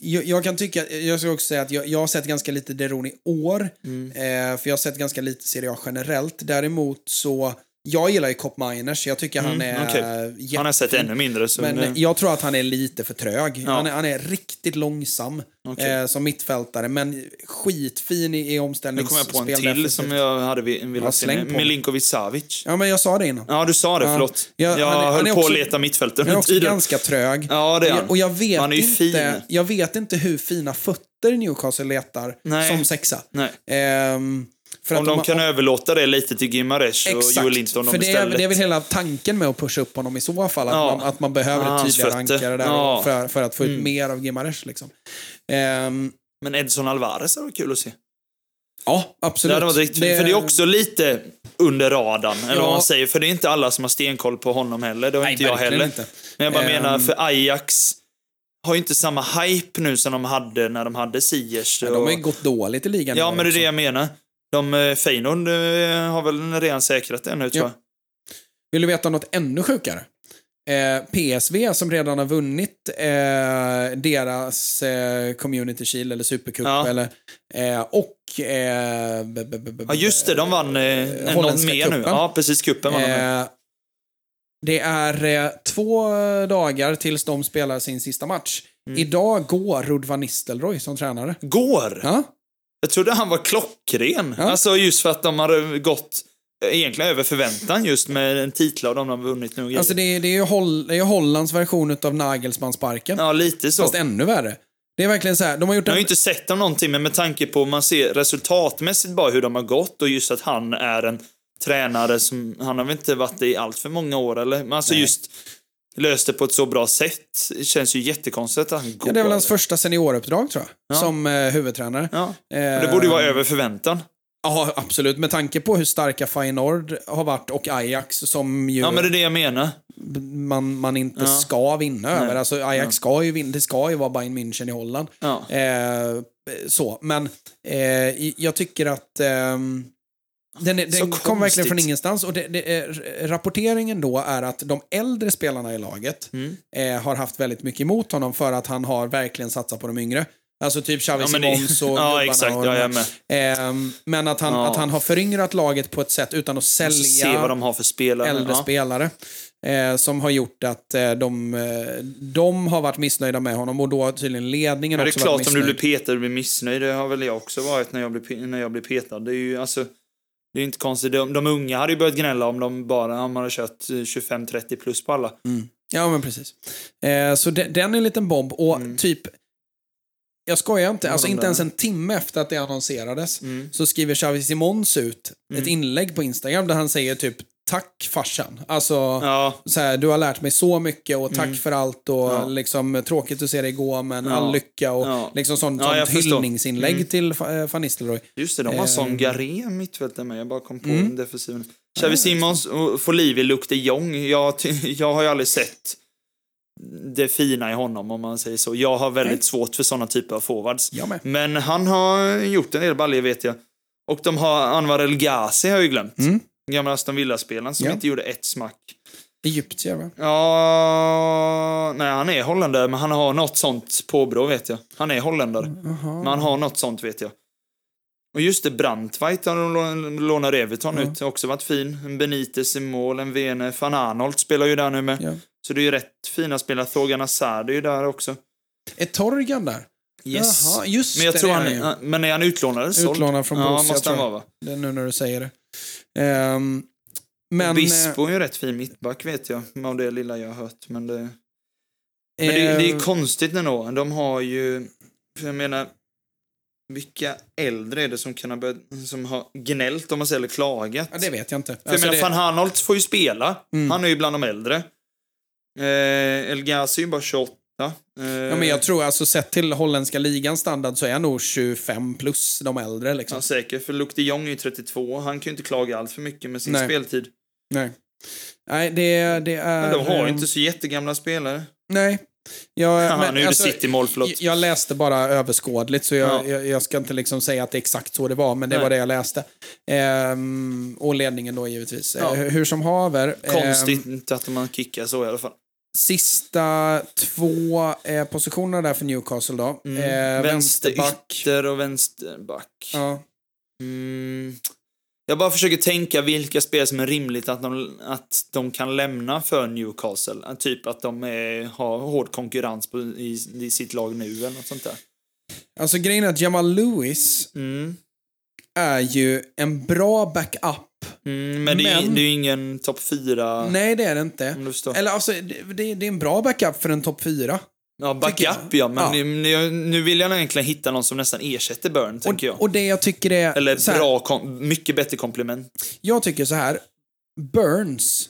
jag, jag kan tycka, jag ska också säga att jag, jag har sett ganska lite Deron i år. Mm. Eh, för jag har sett ganska lite Serie A generellt. Däremot så, jag gillar ju Cop Miners. Jag tycker han är Mm, okej. jättefin. Han har sett ännu mindre. Så Men jag tror att han är lite för trög. Ja. Han, är, han är riktigt långsam Okej. eh, som mittfältare, men skitfin i, i nu omställningsspel. kommer jag på en till som jag hade velat Ja, se. Milinkovic Savic. Ja, men jag sa det innan. Ja, du sa det. Ja. Förlåt. Ja, jag han är- han höll är på också- att leta mittfältare Han är också tiden. ganska trög. Ja, det är han. jag- Och jag vet, Han är ju inte, fin. jag vet inte hur fina fötter Newcastle letar Nej. som sexa. Nej. Ehm, för Om de om- kan överlåta det lite till Gimaresh och Joel Linton för det är, istället. det är väl hela tanken med att pusha upp honom i så fall. Att, Ja. man, att man behöver Ah, ett tydligare ankare där Ja. för, för att få ut Mm. mer av Gimaresh. Liksom. Ehm, Men Edson Alvarez hade varit kul att se. ja, Det absolut. hade varit riktigt För det är också lite under radarn, eller Ja. vad man säger. För det är inte alla som har stenkoll på honom heller. Det har Nej, inte jag heller. inte. Men jag bara Ehm. menar, för Ajax har ju inte samma hype nu som de hade när de hade Ziyech. Men de har ju gått dåligt i ligan. Ja, men det är det jag menar. De, eh, Feyenoord eh, har väl redan säkrat det nu, tror Ja. jag. Vill du veta något ännu sjukare? Eh, PSV som redan har vunnit eh, deras eh, Community Shield eller Supercup Ja. eller, eh, och b- b- b- Ja, just det. De vann eh, något mer nu. cupen. Ja, precis. Kuppen vann de. det är två dagar tills de spelar sin sista match. Mm. Idag går Rud van Nistelrooy som tränare. Går! Ja, Jag trodde han var klockren. Ja. Alltså just för att de hade gått eh, egentligen över förväntan just med en titlar de har vunnit nu. alltså det, är- det är ju Holl, det är Hollands version av Nagelsmann-sparken. Ja, lite så. Fast ännu värre. Det är verkligen så här, de har gjort Jag har ju inte sett dem någonting, men med tanke på man ser resultatmässigt bara hur de har gått och just att han är en tränare som, han har väl inte varit det i allt för många år eller? Men alltså Nej. just löst det på ett så bra sätt. Det känns ju jättekonstigt att han går. Ja, det är väl hans första senioruppdrag tror jag. Ja. Som eh, huvudtränare. Ja. Eh, Det borde ju vara över förväntan. Ja, absolut. Med tanke på hur starka Feyenoord har varit och Ajax som ju Ja, men det är det jag menar. man, man inte Ja. ska vinna över. Nej. Alltså Ajax ska ju vinna, det ska ju vara Bayern München i Holland. Ja. Eh, så, men eh, jag tycker att ehm, den, den kom verkligen från konstigt. ingenstans. Och det, det är, rapporteringen då är att de äldre spelarna i laget Mm. eh, har haft väldigt mycket emot honom för att han har verkligen satsat på de yngre. Alltså typ Xavi Ja, Simons och Ja, exakt. och Ja. Ehm, men att han, Ja. att han har föryngrat laget på ett sätt utan att sälja vad de har för spelare. äldre ja. spelare. Eh, som har gjort att eh, de, eh, de har varit missnöjda med honom och då har tydligen ledningen Men det är också klart, varit om du missnöjd. blir petad och blir missnöjd, det har väl jag också varit när jag blir, när jag blir petad. Det är ju alltså... Det är inte konstigt. De, de unga hade ju börjat gnälla om de bara om man hade kört eh, 25-30 plus på alla. Ja, men precis. Eh, så de, den är en liten bomb och typ jag skojar inte, alltså inte ens en timme efter att det annonserades Mm. så skriver Xavi Simons ut ett inlägg på Instagram där han säger typ Tack farsan. Alltså, Ja, så här, du har lärt mig så mycket och tack för allt och Ja. liksom tråkigt att se dig gå men Ja. all lycka och Ja. liksom sånt, Ja, sånt hyllningsinlägg Mm. till eh, Van Nistelrooy. just det. De har Eh, sån Garé mittfältare med. Jag bara kom på Mm. defensiven. Xavi Simons och Folivi luktar Jong. Jag, jag har ju aldrig sett det fina i honom om man säger så. Jag har väldigt Nej. svårt för såna typer av forwards. Men han har gjort en del baljor vet jag. Och de har Anwar El Ghazi har jag ju glömt. Mm. Gamla Aston Villa-spelaren som Ja. inte gjorde ett smack. Egyptier va? Ja, nej han är holländare men han har något sånt påbrå vet jag. Han är holländare. Men han har något sånt vet jag. Och just det, lå- lånar Everton ut. Har också varit fin. En Benitez i mål, en Vene. Van Arnold spelar ju där nu med. Ja. Så det är ju rätt fina spelare. Thorgan Hazard är ju där också. Är Torgan där? Yes. Jaha, just men jag det, tror det är han han men är han utlånad eller? Utlånad från Ja, Borussia, måste han vara va? Det är nu när du säger det. Ehm, men... Bispo är ju rätt fin mittback vet jag. Av det lilla jag har hört. Men det... eh, Men det, det är eh, konstigt ändå. De har ju, för jag menar, vilka äldre är det som kan ha börjat, som har gnällt om man säger eller klagat? Ja, det vet jag inte. För jag Alltså, menar, det- van Arnold får ju spela. Mm. Han är ju bland de äldre. Eh, El Ghazi är ju bara 28. Eh, Ja, men jag tror alltså sett till holländska ligans standard så är jag nog 25 plus de äldre liksom. Ja, säkert. För Luke de Jong är ju 32. Han kan ju inte klaga allt för mycket med sin Nej. speltid. Nej. Nej, det, det är... Men de har ju ehm, inte så jättegamla spelare. Nej. Jag, Han men, gjorde alltså, City-mål, förlåt. Jag, läste bara överskådligt, så jag, Ja. jag, jag ska inte liksom säga att det är exakt så det var, men det Nej. var det jag läste. Ehm, och ledningen då givetvis. Ja. Eh, hur som haver. ehm, Konstigt inte att man kickar så i alla fall. Sista två eh, positionerna där för Newcastle då. Eh, Mm. vänsterback. Vänsterytter och vänsterback. Ja. Mm. Jag bara försöker tänka vilka spel som är rimligt att de, att de kan lämna för Newcastle. Typ att de är, har hård konkurrens på, i, i sitt lag nu eller något sånt där. Alltså grejen är att Jamal Lewis Mm. är ju en bra backup. Mm, men, det är, Men- det är ju ingen topp fyra. Nej, det är det inte. Eller alltså, det, det är en bra backup för en topp fyra. Ja, tycker backup jag. ja, men Ja. Nu, nu vill jag egentligen hitta någon som nästan ersätter Burn, tänker jag. Och, och det jag tycker är... Eller här, bra, kom, mycket bättre komplement. Jag tycker så här. Burns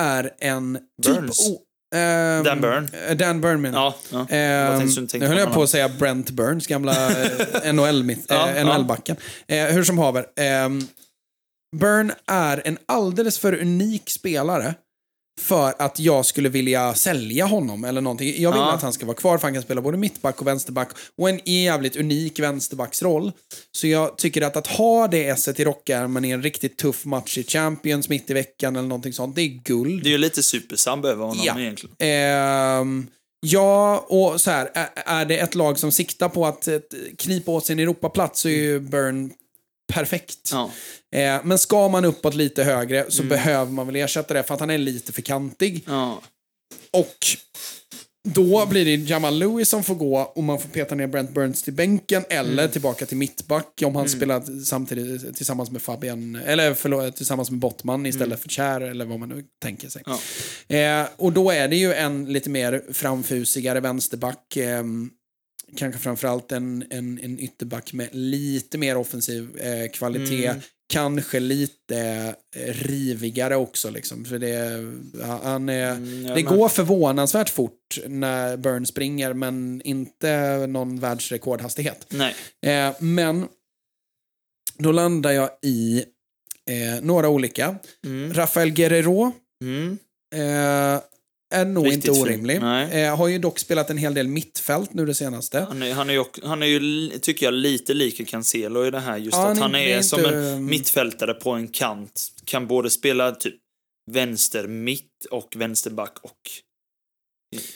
är en Burns? typ... ehm, Dan Burn. eh, Dan Burn menar jag. Ja, ja. Tänkte- tänkte nu höll jag på att säga Brent Burns, gamla eh, NHL Ja, ja. NHL-backen. Eh, hur som haver. ehm, Burn är en alldeles för unik spelare för att jag skulle vilja sälja honom eller någonting. Jag vill Ja. att han ska vara kvar för han kan spela både mittback och vänsterback och en jävligt unik vänsterbacksroll. Så jag tycker att att ha det esset i rockärmen i en riktigt tuff match i Champions mitt i veckan eller någonting sånt, det är guld. Det är ju lite supersub över honom Ja. egentligen. Ehm, ja, och så här, är, det ett lag som siktar på att eh, knipa åt sin Europaplats så är ju Burn perfekt. Ja. Eh, men ska man uppåt lite högre så Mm. behöver man väl ersätta det för att han är lite för kantig. Ja. Och då blir det Jamal Lewis som får gå och man får peta ner Brent Burns till bänken eller Mm. tillbaka till mittback om han spelar samtidigt tillsammans med Fabian, eller förlåt, tillsammans med Bottman istället Mm. för Kär eller vad man nu tänker sig. Ja. Eh, och då är det ju en lite mer framfusigare vänsterback. Eh, kanske framförallt en, en, en ytterback med lite mer offensiv eh, kvalitet. Mm. Kanske lite eh, rivigare också. Liksom, för det, han är, Mm, ja, det men- går förvånansvärt fort när Burn springer, men inte någon världsrekordhastighet. Nej. Eh, men då landar jag i eh, några olika. Mm. Rafael Guerrero Mm. eh, är nog Riktigt inte orimlig. Eh, har ju dock spelat en hel del mittfält nu det senaste. Han är, han är ju, han är ju, tycker jag, lite lik Cancelo i det här. Just Ja, att han är- är, är som inte- en mittfältare på en kant. Kan både spela typ vänster mitt och vänsterback och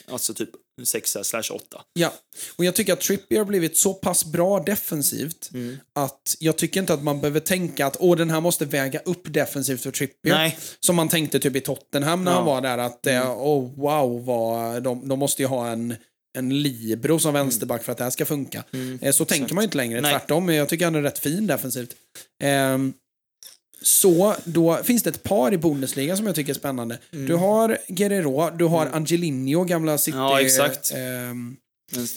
alltså typ sexa slash åtta. Ja, och jag tycker att Trippier har blivit så pass bra defensivt Mm. att jag tycker inte att man behöver tänka att åh, den här måste väga upp defensivt för Trippier. Nej. Som man tänkte typ i Tottenham när Ja. han var där att Mm. eh, åh wow, vad, de, de måste ju ha en en libero som vänsterback för att det här ska funka. Eh, Så tänker man ju inte längre. Mm. Nej. Tvärtom, jag tycker han är rätt fin defensivt. Ehm, så då finns det ett par i Bundesliga som jag tycker är spännande. Du har Guerrero, du har Angelino, gamla City... Mm. Ja, exakt. ehm,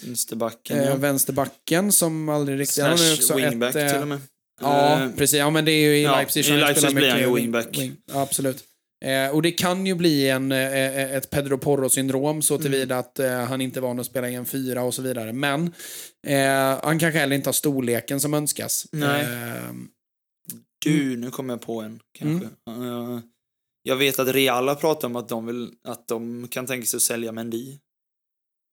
Vänsterbacken, eh, ja. Vänsterbacken som aldrig riktigt... han har ju Slash wingback eh, till och med. Ja, Eh, precis. Ja, men det är ju i ja, Leipzig i Leipzig blir han ju wing- wingback. wing. Ja, absolut. Eh, och det kan ju bli en, eh, ett Pedro Porro-syndrom så tillvida att eh, han inte är van att spela i en fyra och så vidare. Men eh, han kanske heller inte har storleken som önskas. Nej. Eh, Du, nu kommer jag på en kanske. Mm. Jag vet att Real har pratat om att de, vill, att de kan tänka sig att sälja Mendy.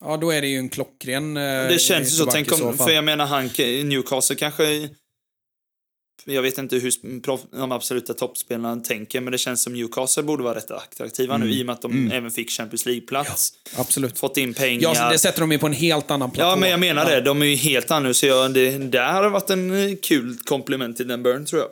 ja, då är det ju en klockren eh, det känns ju så. Tänk om, för jag menar han, Newcastle kanske jag vet inte hur proff- de absoluta toppspelarna tänker, men det känns som Newcastle borde vara rätt attraktiva nu i och med att de även fick Champions League-plats. Absolut. Fått in pengar. Ja, det sätter de ju på en helt annan platå. Ja, men jag menar det. De är ju helt annorlunda, så jag, det där har varit en eh, kul komplement till den Burn, tror jag.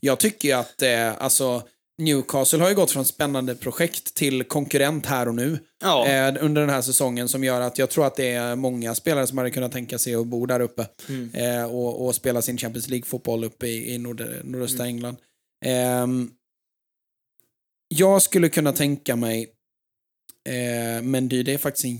Jag tycker ju att eh, alltså, Newcastle har ju gått från spännande projekt till konkurrent här och nu Ja. eh, under den här säsongen som gör att jag tror att det är många spelare som hade kunnat tänka sig att bo där uppe Mm. eh, och, och spela sin Champions League-fotboll uppe i, i nord, nordöstra Mm. England. Ehm, jag skulle kunna tänka mig eh, Mendy, det är faktiskt en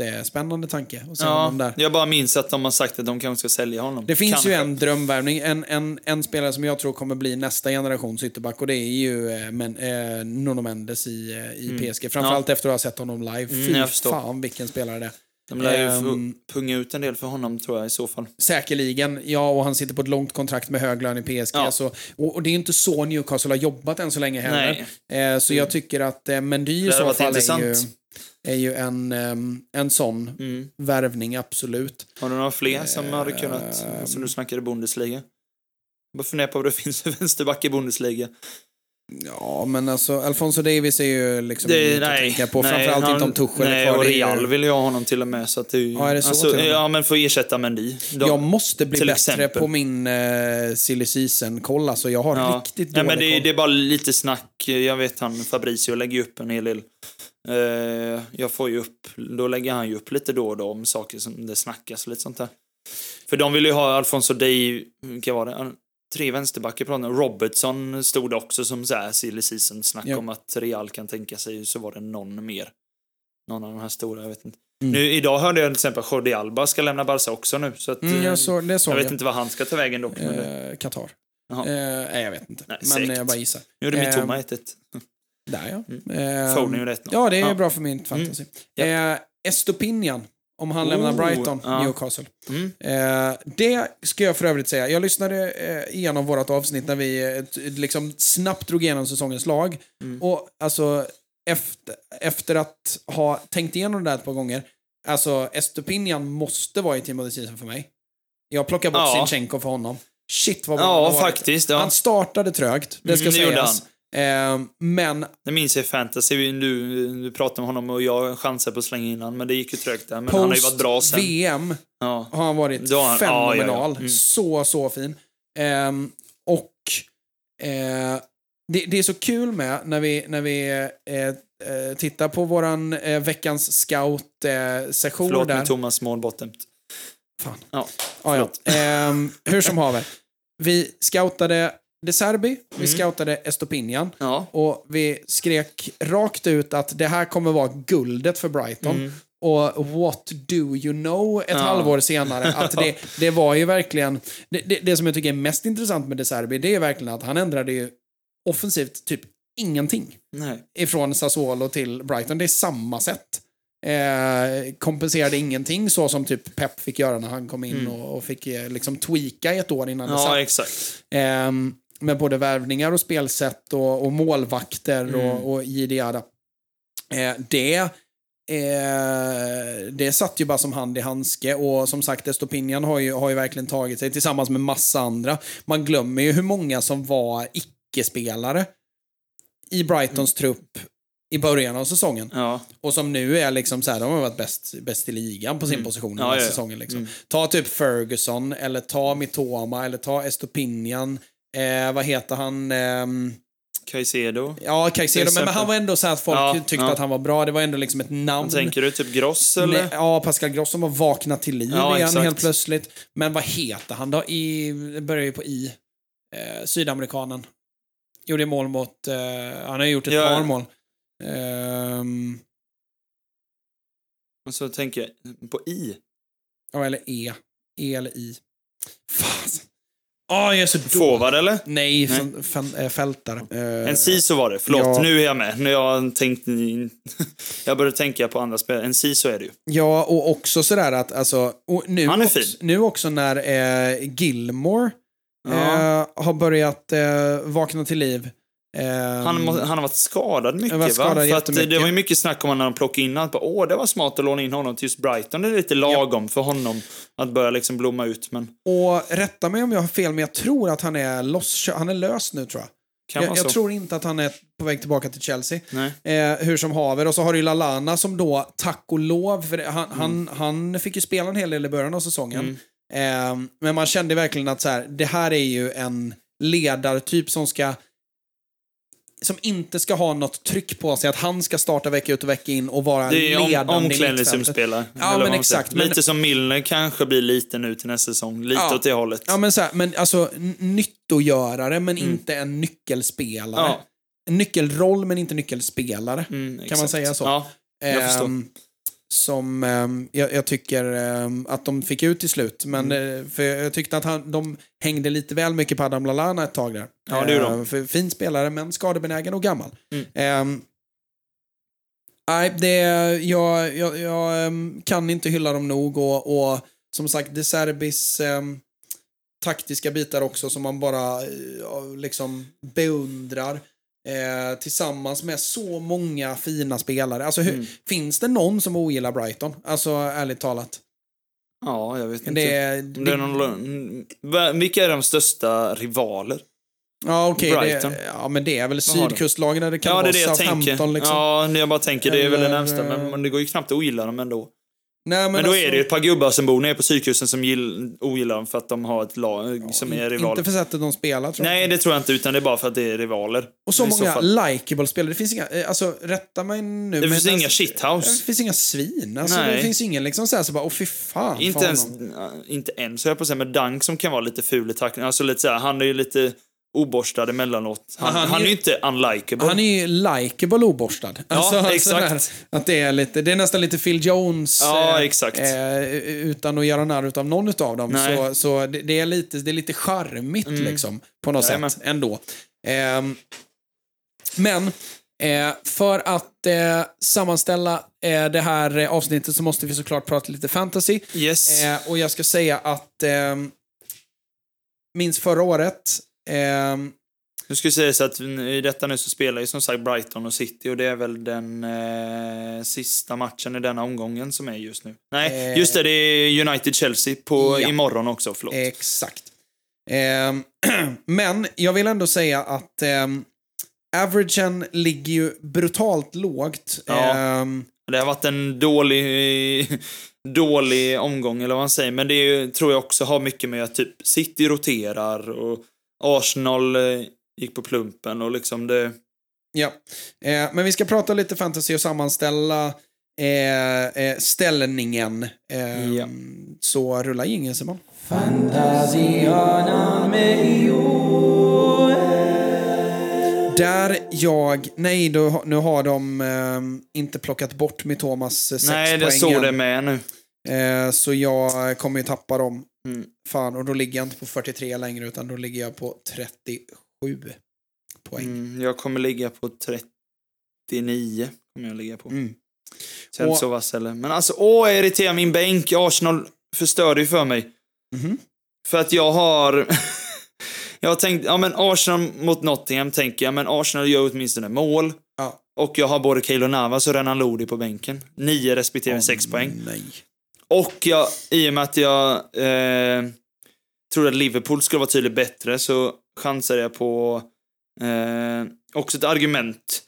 jättespännande tanke att se honom Ja, där. jag bara minns att de har sagt att de kanske ska sälja honom. Det finns Kanske. ju en drömvärvning, en, en, en spelare som jag tror kommer bli nästa generations ytterback och det är ju eh, men, eh, Nuno Mendes i, eh, i PSG. Framförallt efter att ha sett honom live. Mm, Fy förstår. fan vilken spelare det är. De lär ju få punga ut en del för honom, tror jag, i så fall. Säkerligen, ja, och han sitter på ett långt kontrakt med hög lön i PSG. Ja. Så, och, och det är inte så Newcastle har jobbat än så länge heller. Eh, så jag tycker att eh, Mendy i så fall är ju. Är ju en, ehm, en sån Mm. värvning, absolut. Har du några fler som hade kunnat, Ehm. som du snackade Bundesliga? Jag bara funderar på vad det finns för vänsterback i Bundesliga. Ja, men alltså Alfonso Davis är ju liksom Det, inget att nej, tänka på. nej, Framförallt han- inte om Tuchel Nej, och Real vill jag ha honom till och med. Så att det, Ja, är det så alltså? Ja, men för att ersätta Mendy. De, Jag måste bli bättre exempel. på min uh, silly season-koll. Alltså, jag har ja. riktigt Nej, dålig men det, koll. det är bara lite snack. Jag vet han Fabricio lägger upp en hel del. Eh, jag får ju upp, då lägger han ju upp lite då och då om saker som det snackas lite sånt där. För de vill ju ha Alfonso Day, vilka var det? Tre vänsterbackar på. Robertson stod det också som så här silly season snack Ja. om att Real kan tänka sig, så var det någon mer. Någon av de här stora, jag vet inte. Mm. Nu, idag hörde jag till exempel att Jordi Alba ska lämna Barca också nu. Så att, Mm, eh, jag såg, det såg jag jag. vet inte vad han ska ta vägen dock. det- Eh, Qatar. Eh, nej, jag vet inte. Nej, men säkert. jag bara gissar. Nu gjorde eh, Mitoma 1-1. Där ja. Mm. Eh, Foden gjorde 1-0. Ja, det är Ja. bra för min fantasy. Ja. Eh, Estopinian. Om han lämnar Oh, Brighton, ja. Newcastle. Mm. Eh, det ska jag för övrigt säga. Jag lyssnade eh, igenom vårt avsnitt när vi eh, liksom snabbt drog igenom säsongens lag. Mm. Och alltså, efter, efter att ha tänkt igenom det där ett par gånger, alltså Estopinian måste vara i Team of the Season för mig. Jag plockar bort Ja. Sinchenko för honom. Shit vad bra han Ja, varit. faktiskt. Ja. Han startade trögt, det ska Mm, sägas. Eh, men Det minns jag i fantasy. Du, du pratade om honom och jag chansade på att slänga in han, men det gick ju trögt där. Men han har ju varit bra sen. post-VM Ja. har han varit Då han- ja, ja, ja. fenomenal. Mm. Så, så fin. Ehm, och eh, det, det är så kul med när vi, när vi eh, eh, tittar på våran eh, veckans scout-session Förlåt där. med Thomas målbottom. Fan. Ja. Ja, ja. Ehm, hur som haver. Vi scoutade De Serbi, vi Mm. scoutade Estopinian. Ja. Och vi skrek rakt ut att det här kommer vara guldet för Brighton. Mm. Och what do you know ett Ja. halvår senare. Att det, det var ju verkligen... Det, det, det som jag tycker är mest intressant med De Serbi, det är verkligen att han ändrade ju offensivt typ ingenting. Nej. Ifrån Sassuolo till Brighton. Det är samma sätt. Eh, kompenserade ingenting så som typ Pep fick göra när han kom in och, och fick eh, liksom tweaka ett år innan det satt. Ja, exakt. Ehm, med både värvningar och spelsätt och, och målvakter Mm. och, och jiddiada. Eh, det, eh, det satt ju bara som hand i handske och som sagt Estopinian har ju, har ju verkligen tagit sig tillsammans med massa andra. Man glömmer ju hur många som var icke-spelare i Brightons trupp i början av säsongen. Ja. Och som nu är liksom så här, de har varit bäst, bäst i ligan på sin position den Mm. Här ja, ja. säsongen. Liksom. Mm. Ta typ Ferguson, eller ta Mitoma, eller ta Estopinian. Eh, vad heter han? Ehm, Caicedo. ja, Caicedo, men, men han var ändå så att folk Ja, tyckte ja. att han var bra. Det var ändå liksom ett namn. Tänker du typ Gross eller? Nej, ja, Pascal Gross som har vaknat till liv Ja, igen exakt. helt plötsligt. Men vad heter han då? I, det börjar ju på I. Eh, sydamerikanen. Gjorde mål mot... Eh, han har gjort ett Ja. par mål. Ehm, Och så tänker jag på I. Ja, eller E. E eller I. Fasen. Åh, jag är så dålig. Forward eller? Nej, Nej. fan, äh, fältare. Eh, En CISO var det. Förlåt, ja. nu är jag med. Nu jag tänkt... jag började tänka på andra spelare. En CISO är det ju. Ja, och också sådär att alltså... Nu, Han är också, fin. nu också när eh, Gilmore Ja. eh, har börjat eh, vakna till liv. Ehm, Han, han har varit skadad mycket Han varit skadad va? För att det var ju mycket snack om honom när de plockade in honom. Åh, det var smart att låna in honom till just Brighton. Det är lite lagom för honom att börja liksom blomma ut. Men Och rätta mig om jag har fel, men jag tror att han är, loss, han är lös nu tror jag. Jag, jag tror inte att han är på väg tillbaka till Chelsea. Eh, hur som haver. Och så har du Lalana som då, tack och lov, för det- han, han, Mm. han fick ju spela en hel del i början av säsongen. Eh, men man kände verkligen att så här, det här är ju en ledartyp som ska som inte ska ha något tryck på sig, att han ska starta vecka ut och vecka in och vara Det är om, ledande mittfältet. omklädningsrumsspelare. Ja, men exakt, men- Lite som Milner kanske blir lite nu till nästa säsong. Lite Ja. åt det hållet. Ja, men, så här, men alltså nyttogörare, men inte en nyckelspelare. Mm. Ja. En nyckelroll, men inte nyckelspelare. Mm, Kan man säga så? Ja, jag förstår. Ehm, som ehm, jag, jag tycker ehm, att de fick ut till slut. Men, Mm. eh, för jag tyckte att han, de hängde lite väl mycket på Adam Lallana ett tag där. Ja, det de. Ehm, för fin spelare, men skadebenägen och gammal. Mm. Ehm, nej, det, jag, jag, jag ehm, kan inte hylla dem nog och, och som sagt, De Serbis ehm, taktiska bitar också som man bara eh, liksom beundrar. Eh, tillsammans med så många fina spelare. Alltså, hur, Mm. Finns det någon som ogillar Brighton? Alltså, ärligt talat. Ja, jag vet inte. Det, det är någon, vilka är de största rivaler? ja, okej. Brighton. det, ja, men det är väl sydkustlagen där det kan ja, det är det jag tänker. Liksom. Ja, jag bara tänker, det är väl det Eller, närmsta. Men, eh, men det går ju knappt att ogilla dem ändå. Nej, men, Men, då alltså, är det ett par gubbar som bor nere på sydkusten som gill, ogillar dem för att de har ett lag som är rival. Inte för sättet de spelar, tror jag. Nej, det tror jag inte, utan det är bara för att det är rivaler. Och så många likeable spelare. Det finns inga, eh, alltså rätta mig nu. Det finns inga alltså, shithouse. Det finns inga svin. Alltså, Nej. det finns ingen liksom såhär så bara, åh fy fan. Inte ens, ja, inte ens, höll jag på att säga, men Dunk som kan vara lite ful i tackling. Alltså lite såhär, han är ju lite oborstad emellanåt. Han, Ja, han han, är ju- inte unlikable. Han är ju likeable oborstad. Alltså, alltså exakt. där, att det, är lite, det är nästan lite Phil Jones. Ja, exakt. Eh, utan att göra narr av någon av dem. Nej. Så, så det, det, är lite, det är lite charmigt liksom. På något Jajamän. sätt ändå. Ehm, men eh, för att eh, sammanställa eh, det här eh, avsnittet så måste vi såklart prata lite fantasy. Yes. Eh, och jag ska säga att eh, minns förra året ehm, Nu ska vi säga så att i detta nu så spelar ju som sagt Brighton och City och det är väl den eh, sista matchen i denna omgången som är just nu. Nej, Eh. just det, det är United-Chelsea på Ja. imorgon också, förlåt. Exakt. Ehm, men jag vill ändå säga att um, averagen ligger ju brutalt lågt. Ja. Ehm, Det har varit en dålig, dålig omgång, eller vad man säger. Men det är, tror jag också har mycket med att typ City roterar och Arsenal eh, gick på plumpen och liksom det... ja. Eh, men vi ska prata lite fantasy och sammanställa eh, eh, ställningen. Ehm, Ja. Så rulla jingeln Simon. Där jag, nej då, nu har de ehm, inte plockat bort Mittomas eh, sex Nej, det än. det med nu. Eh, så jag kommer ju tappa dem. Mm. Fan, och då ligger jag inte på 43 längre utan då ligger jag på 37 poäng. Mm, jag kommer ligga på 39. Kommer jag ligga på. Mm. Så jag är Och- inte så vass heller. Men alltså, åh, jag irriterar min bänk. Arsenal förstörde ju för mig. Mhm. För att jag har... jag har tänkt, ja men Arsenal mot Nottingham tänker jag, men Arsenal gör åtminstone mål. Ja. Och jag har både Keylor Navas och Renan Lodi på bänken. Nio respektive sex poäng. Nej. Och jag, i och med att jag eh, trodde att Liverpool skulle vara tydligt bättre så chansade jag på eh, också ett argument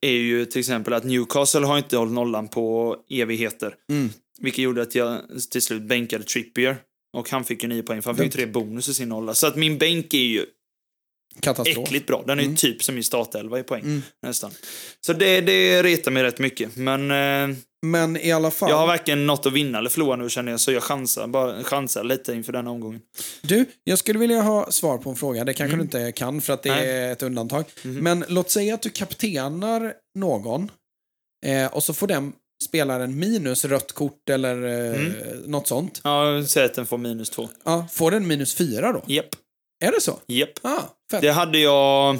är ju till exempel att Newcastle har inte hållit nollan på evigheter. Mm. Vilket gjorde att jag till slut bänkade Trippier. Och han fick ju nio poäng för han fick ju tre bonus i sin nolla. Så att min bänk är ju Katastrof. äckligt bra. Den är Mm. typ som min startelva i poäng. Mm. Nästan. Så det, det retar mig rätt mycket. Men eh, Men i alla fall. jag har varken något att vinna eller förlora nu känner jag. Så jag chansar, bara chansar lite inför den här omgången. Du, jag skulle vilja ha svar på en fråga. Det kanske Mm. du inte kan för att det Nej. är ett undantag. Mhm. Men låt säga att du kaptenar någon eh, och så får den spelaren minus rött kort eller eh, Mm. något sånt. Ja, säg att den får minus två. Ja, får den minus fyra då? Japp. Är det så? Japp. Ah, fett. Det hade jag,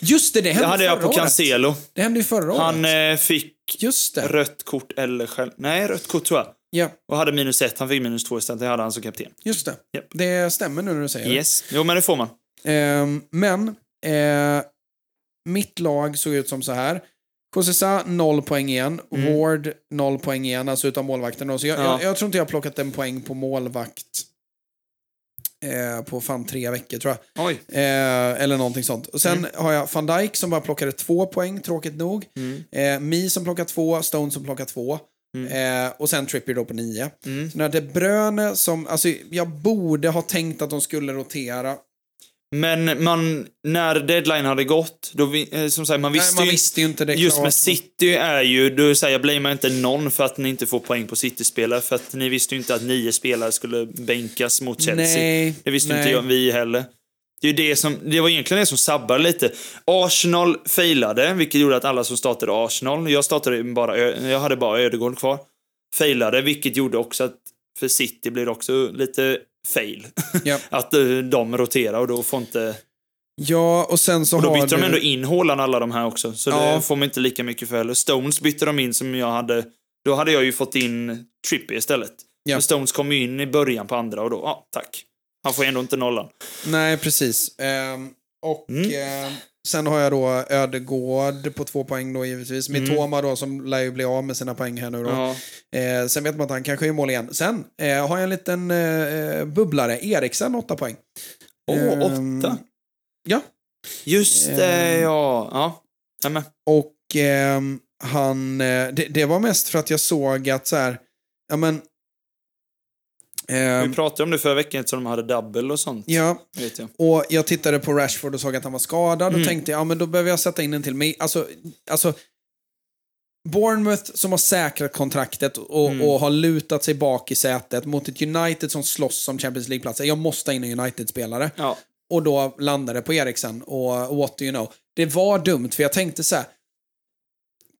Just det, det det hände hade jag på året. Cancelo. Det hände ju förra Han året. eh, fick Just det. rött kort eller själv... Nej, rött kort tror jag. Ja, Och hade minus ett, han fick minus två istället. Det hade han som kapten. just det. Japp. Det stämmer nu när du säger Yes. Jo, men det får man. det. Ehm, men, eh, mitt lag såg ut som så här. Josesa 0 poäng igen. Ward 0 poäng igen, alltså utav målvakten. då. Så jag, Mm. Ja. jag, jag tror inte jag har plockat en poäng på målvakt eh, på fan tre veckor tror jag. Oj. Eh, eller någonting sånt. Och sen Mm. har jag van Dijk som bara plockade två poäng, tråkigt nog. Mm. Eh, Mi som plockar två, Stone som plockar två. Mm. Eh, och sen Trippier då på nio. Mm. Så när De Bruyne som, alltså jag borde ha tänkt att de skulle rotera. Men man, när deadline hade gått, då vi, eh, som sagt, man visste Nej, man ju visste ju inte det Just klart. med City är ju, då säger jag blamear inte någon för att ni inte får poäng på City-spelare, för att ni visste ju inte att nio spelare skulle bänkas mot Chelsea. Nej, det visste nej. inte jag, vi heller. Det, är det, som, det var egentligen det som sabbade lite. Arsenal failade, vilket gjorde att alla som startade Arsenal, jag startade bara, jag hade bara Ödegård kvar, failade, vilket gjorde också att för City blir det också lite fail. Ja. att eh, de roterar och då får inte... Ja, och sen så Och då bytte du... de ändå in Haaland alla de här också, så Ja. det får man inte lika mycket för heller. Stones bytte de in som jag hade, då hade jag ju fått in Trippier istället. Ja. Men Stones kom ju in i början på andra och då, ja, tack. Han får ändå inte nollan. Nej, precis. Ehm, och Mm. ehm, sen har jag då Ödegård på två poäng då givetvis. Mitoma då som lär ju bli av med sina poäng här nu då. Ja. Eh, sen vet man att han kanske gör mål igen. Sen eh, har jag en liten eh, bubblare. Eriksen, åtta poäng. Åh, Ehm, åtta. Ja, Just det, Ehm. ja. Ja, jag och ehm, han... Eh, det, det var mest för att jag såg att så här, ja men... ehm, Vi pratade om det förra veckan eftersom de hade double och sånt. ja, Vet jag. Och jag tittade på Rashford och såg att han var skadad Mm. och tänkte, ja men då behöver jag sätta in en till. Men alltså, alltså Bournemouth som har säkrat kontraktet och, Mm. och har lutat sig bak i sätet mot ett United som slåss om Champions League-platser. Jag måste ha in en United-spelare. Ja. Och då landade på Eriksen och what do you know. Det var dumt, för jag tänkte så här.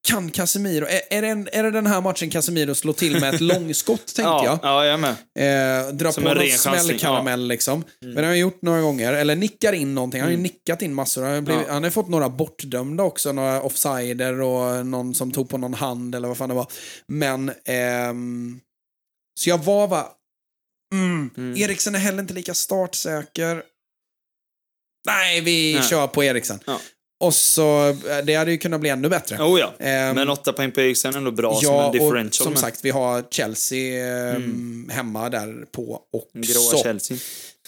Kan Casemiro, är, är, det en, är det den här matchen Casemiro slår till med ett långskott, tänkte ja, jag. Ja, jag med. Eh, dra Som på någon smällkaramell liksom. Men det har han gjort några gånger. Eller nickar in någonting. Han har ju nickat in massor. Han har, blivit, Ja. han har fått några bortdömda också. Några offsider och någon som tog på någon hand eller vad fan det var. Men... ehm, så jag var va... Mm, Mm. Eriksen är heller inte lika startsäker. Nej, vi Nej. kör på Eriksen. Ja. Och så, eh, det hade ju kunnat bli ännu bättre. Oh ja. Ehm, Men åtta poäng på Eriksen är ändå bra som ja, en och differential. som men- sagt, vi har Chelsea ehm, hemma där på också. Gråa Chelsea.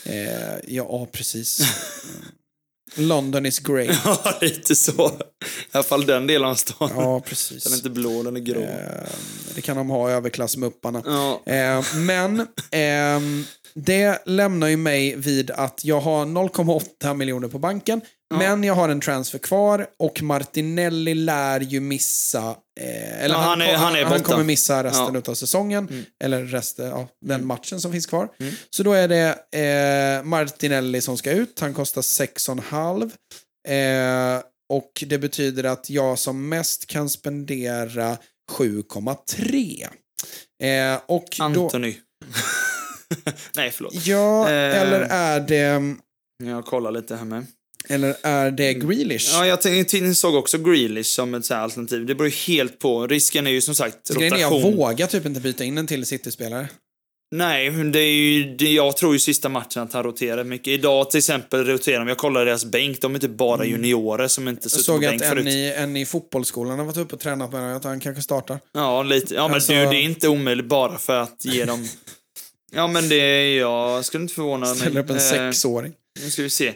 Eh, ja, precis. London is grey. Ja, lite så. I alla fall den delen av stan. Ja, precis. Den är inte blå, den är grå. Eh, det kan de ha, överklassmupparna. Ja. Eh, men ehm, det lämnar ju mig vid att jag har 0,8 miljoner på banken. Men jag har en transfer kvar och Martinelli lär ju missa... Eh, eller Ja, han, han är- han är han kommer missa resten Ja. Mm. av säsongen. Eller resten, ja, den matchen som finns kvar. Så då är det eh, Martinelli som ska ut. Han kostar 6,5. Eh, och det betyder att jag som mest kan spendera 7,3. Eh, och då. Nej, förlåt. ja, Eh. eller är det... Jag kollar lite här med. Eller är det Grealish? Ja, jag tänkte- såg också Grealish som ett så alternativ. Det beror ju helt på. Risken är ju som sagt Så grejen är, jag rotation. vågar typ inte byta in en till City-spelare. Nej, det är ju, det, jag tror ju sista matchen att han roterar mycket. Idag till exempel roterar de, jag kollar deras bänk, de är inte bara juniorer som inte Mm. Jag suttit på såg bänk att förut. en i, en i fotbollsskolan har varit uppe och tränat med honom, att han kanske startar. Ja, lite. Ja, men Alltså- du, det är inte omöjligt bara för att ge dem... Ja, men det är jag. skulle inte förvåna mig. Ställer upp en Eh, sexåring. Nu ska vi se.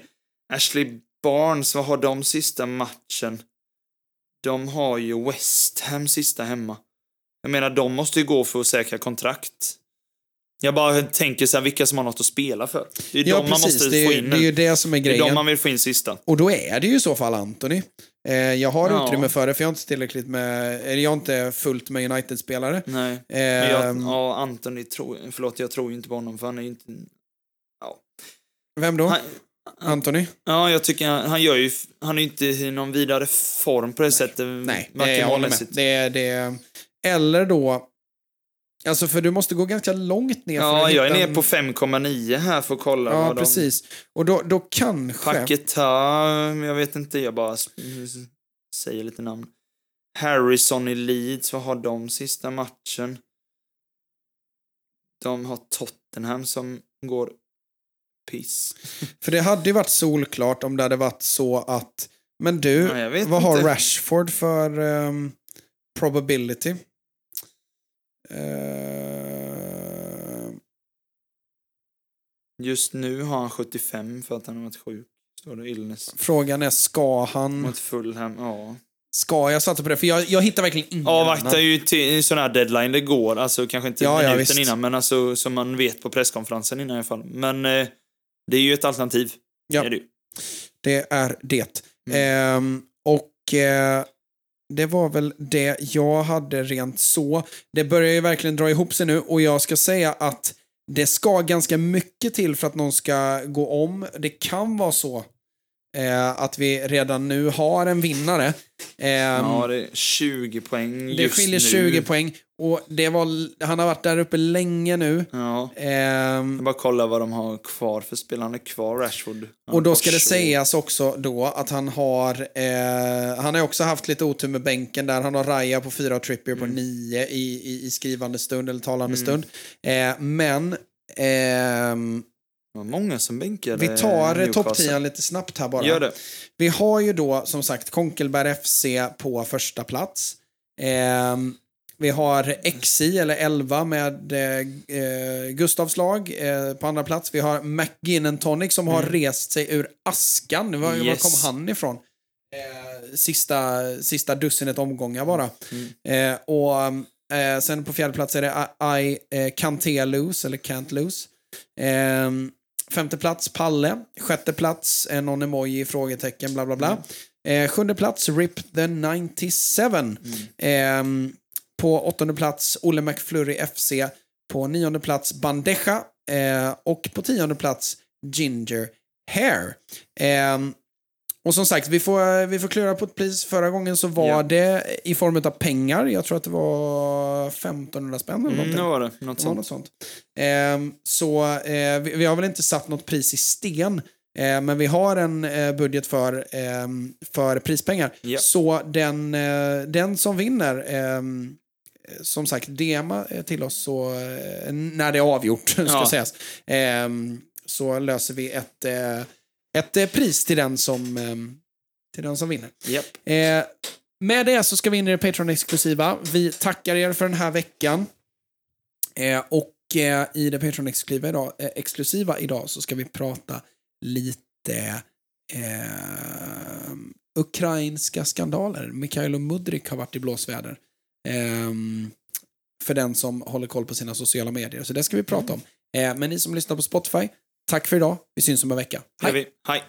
Ashley Barnes, vad har de sista matchen? De har ju West Ham sista hemma. Jag menar, de måste ju gå för att säkra kontrakt. Jag bara tänker så här, vilka som har något att spela för. Det är Ja, de man precis. måste Det få är, in det är ju det som är Det är de grejen. man vill få in sista. Och då är det ju i så fall Anthony. Eh, jag har Ja. utrymme för det, för jag har inte tillräckligt med... Jag har inte fullt med United-spelare. Nej. Men jag, ja, Anthony tror... Förlåt, jag tror ju inte på honom för han är ju inte... Vem då? Han, Anthony? ja, jag tycker han, han gör ju... Han är ju inte i någon vidare form på det sättet. Nej, det, jag håller med. Det, det, eller då... Alltså för du måste gå ganska långt ner Ja, jag är nere en- på 5,9 här för att kolla Ja, vad de... precis. Och då, då kanske... Paketa, jag vet inte, jag bara säger lite namn. Harrison i Leeds, vad har de sista matchen? De har Tottenham som går piss. För det hade ju varit solklart om det hade varit så att Men du, Ja, vad har inte. Rashford för ehm, probability? Eh, Just nu har han 75 för att han har varit sjuk. Står det illness. frågan är, ska han... Mot Fulham, ja. Ska jag satsa på det? För jag, jag hittar verkligen ingen Avvaktar annan. ju till sån här deadline det går. Alltså kanske inte Ja, ja, minuten visst. innan, men alltså som man vet på presskonferensen innan i alla fall. Men eh, det är ju ett alternativ. Ja. Är det. Det är det. Mm. Ehm, och eh, det var väl det jag hade rent så. Det börjar ju verkligen dra ihop sig nu och jag ska säga att det ska ganska mycket till för att någon ska gå om. Det kan vara så eh, att vi redan nu har en vinnare. Ehm, Ja, det är 20 poäng det just skiljer nu. 20 poäng och det var, han har varit där uppe länge nu. Ja. Ehm, Jag bara kolla vad de har kvar för spel. Han är kvar, Rashford. Han Och då ska det sägas också då att han har, eh, han har också haft lite otur med bänken där. Han har Raya på fyra och Trippier Mm. på nio i, i, i skrivande stund eller talande stund. Eh, men ehm, Det var många som bänkade vi tar eh, topp Newcastle. 10 lite snabbt här bara. Gör det. Vi har ju då som sagt Konkelberg FC på första plats. Ehm, vi har XI, eller 11, med eh, eh, Gustavs lag eh, på andra plats. Vi har McGinn Tonic som har rest sig ur askan. Var, var Mm. Yes. kom han ifrån? Eh, sista, sista dussinet omgångar bara. Mm. Eh, och eh, sen på fjärde plats är det I, I eh, Can't Lose, eller Can't Lose. Ehm, femte plats, Palle. Sjätte plats, eh, någon emoji, frågetecken, bla bla bla. Eh, sjunde plats, RIP the 97. Ehm, på åttonde plats, Olle McFlurry FC. På nionde plats, Bandeja. Eh, och på tionde plats, Ginger Hair. Och som sagt, vi får, vi får klura på ett pris. Förra gången så var Ja. det i form av pengar. Jag tror att det var 1500 spänn eller Mm, någonting. det var det. Något Det var sånt. något sånt. Ehm, så eh, vi, vi har väl inte satt något pris i sten. Eh, men vi har en eh, budget för, ehm, för prispengar. Ja. Så den, eh, den som vinner, ehm, som sagt, DMa eh, till oss så, eh, när det är avgjort, ska Ja. sägas. Ehm, så löser vi ett, eh, ett eh, pris till den som, ehm, till den som vinner. Japp. Eh, med det så ska vi in i det Patreon-exklusiva. Vi tackar er för den här veckan. Eh, och eh, i det Patreon-exklusiva idag, eh, exklusiva idag så ska vi prata lite eh, ukrainska skandaler. Mikhailo Mudrik har varit i blåsväder. Eh, för den som håller koll på sina sociala medier. Så det ska vi prata om. Eh, men ni som lyssnar på Spotify, tack för idag. Vi syns om en vecka. Hej. Hej.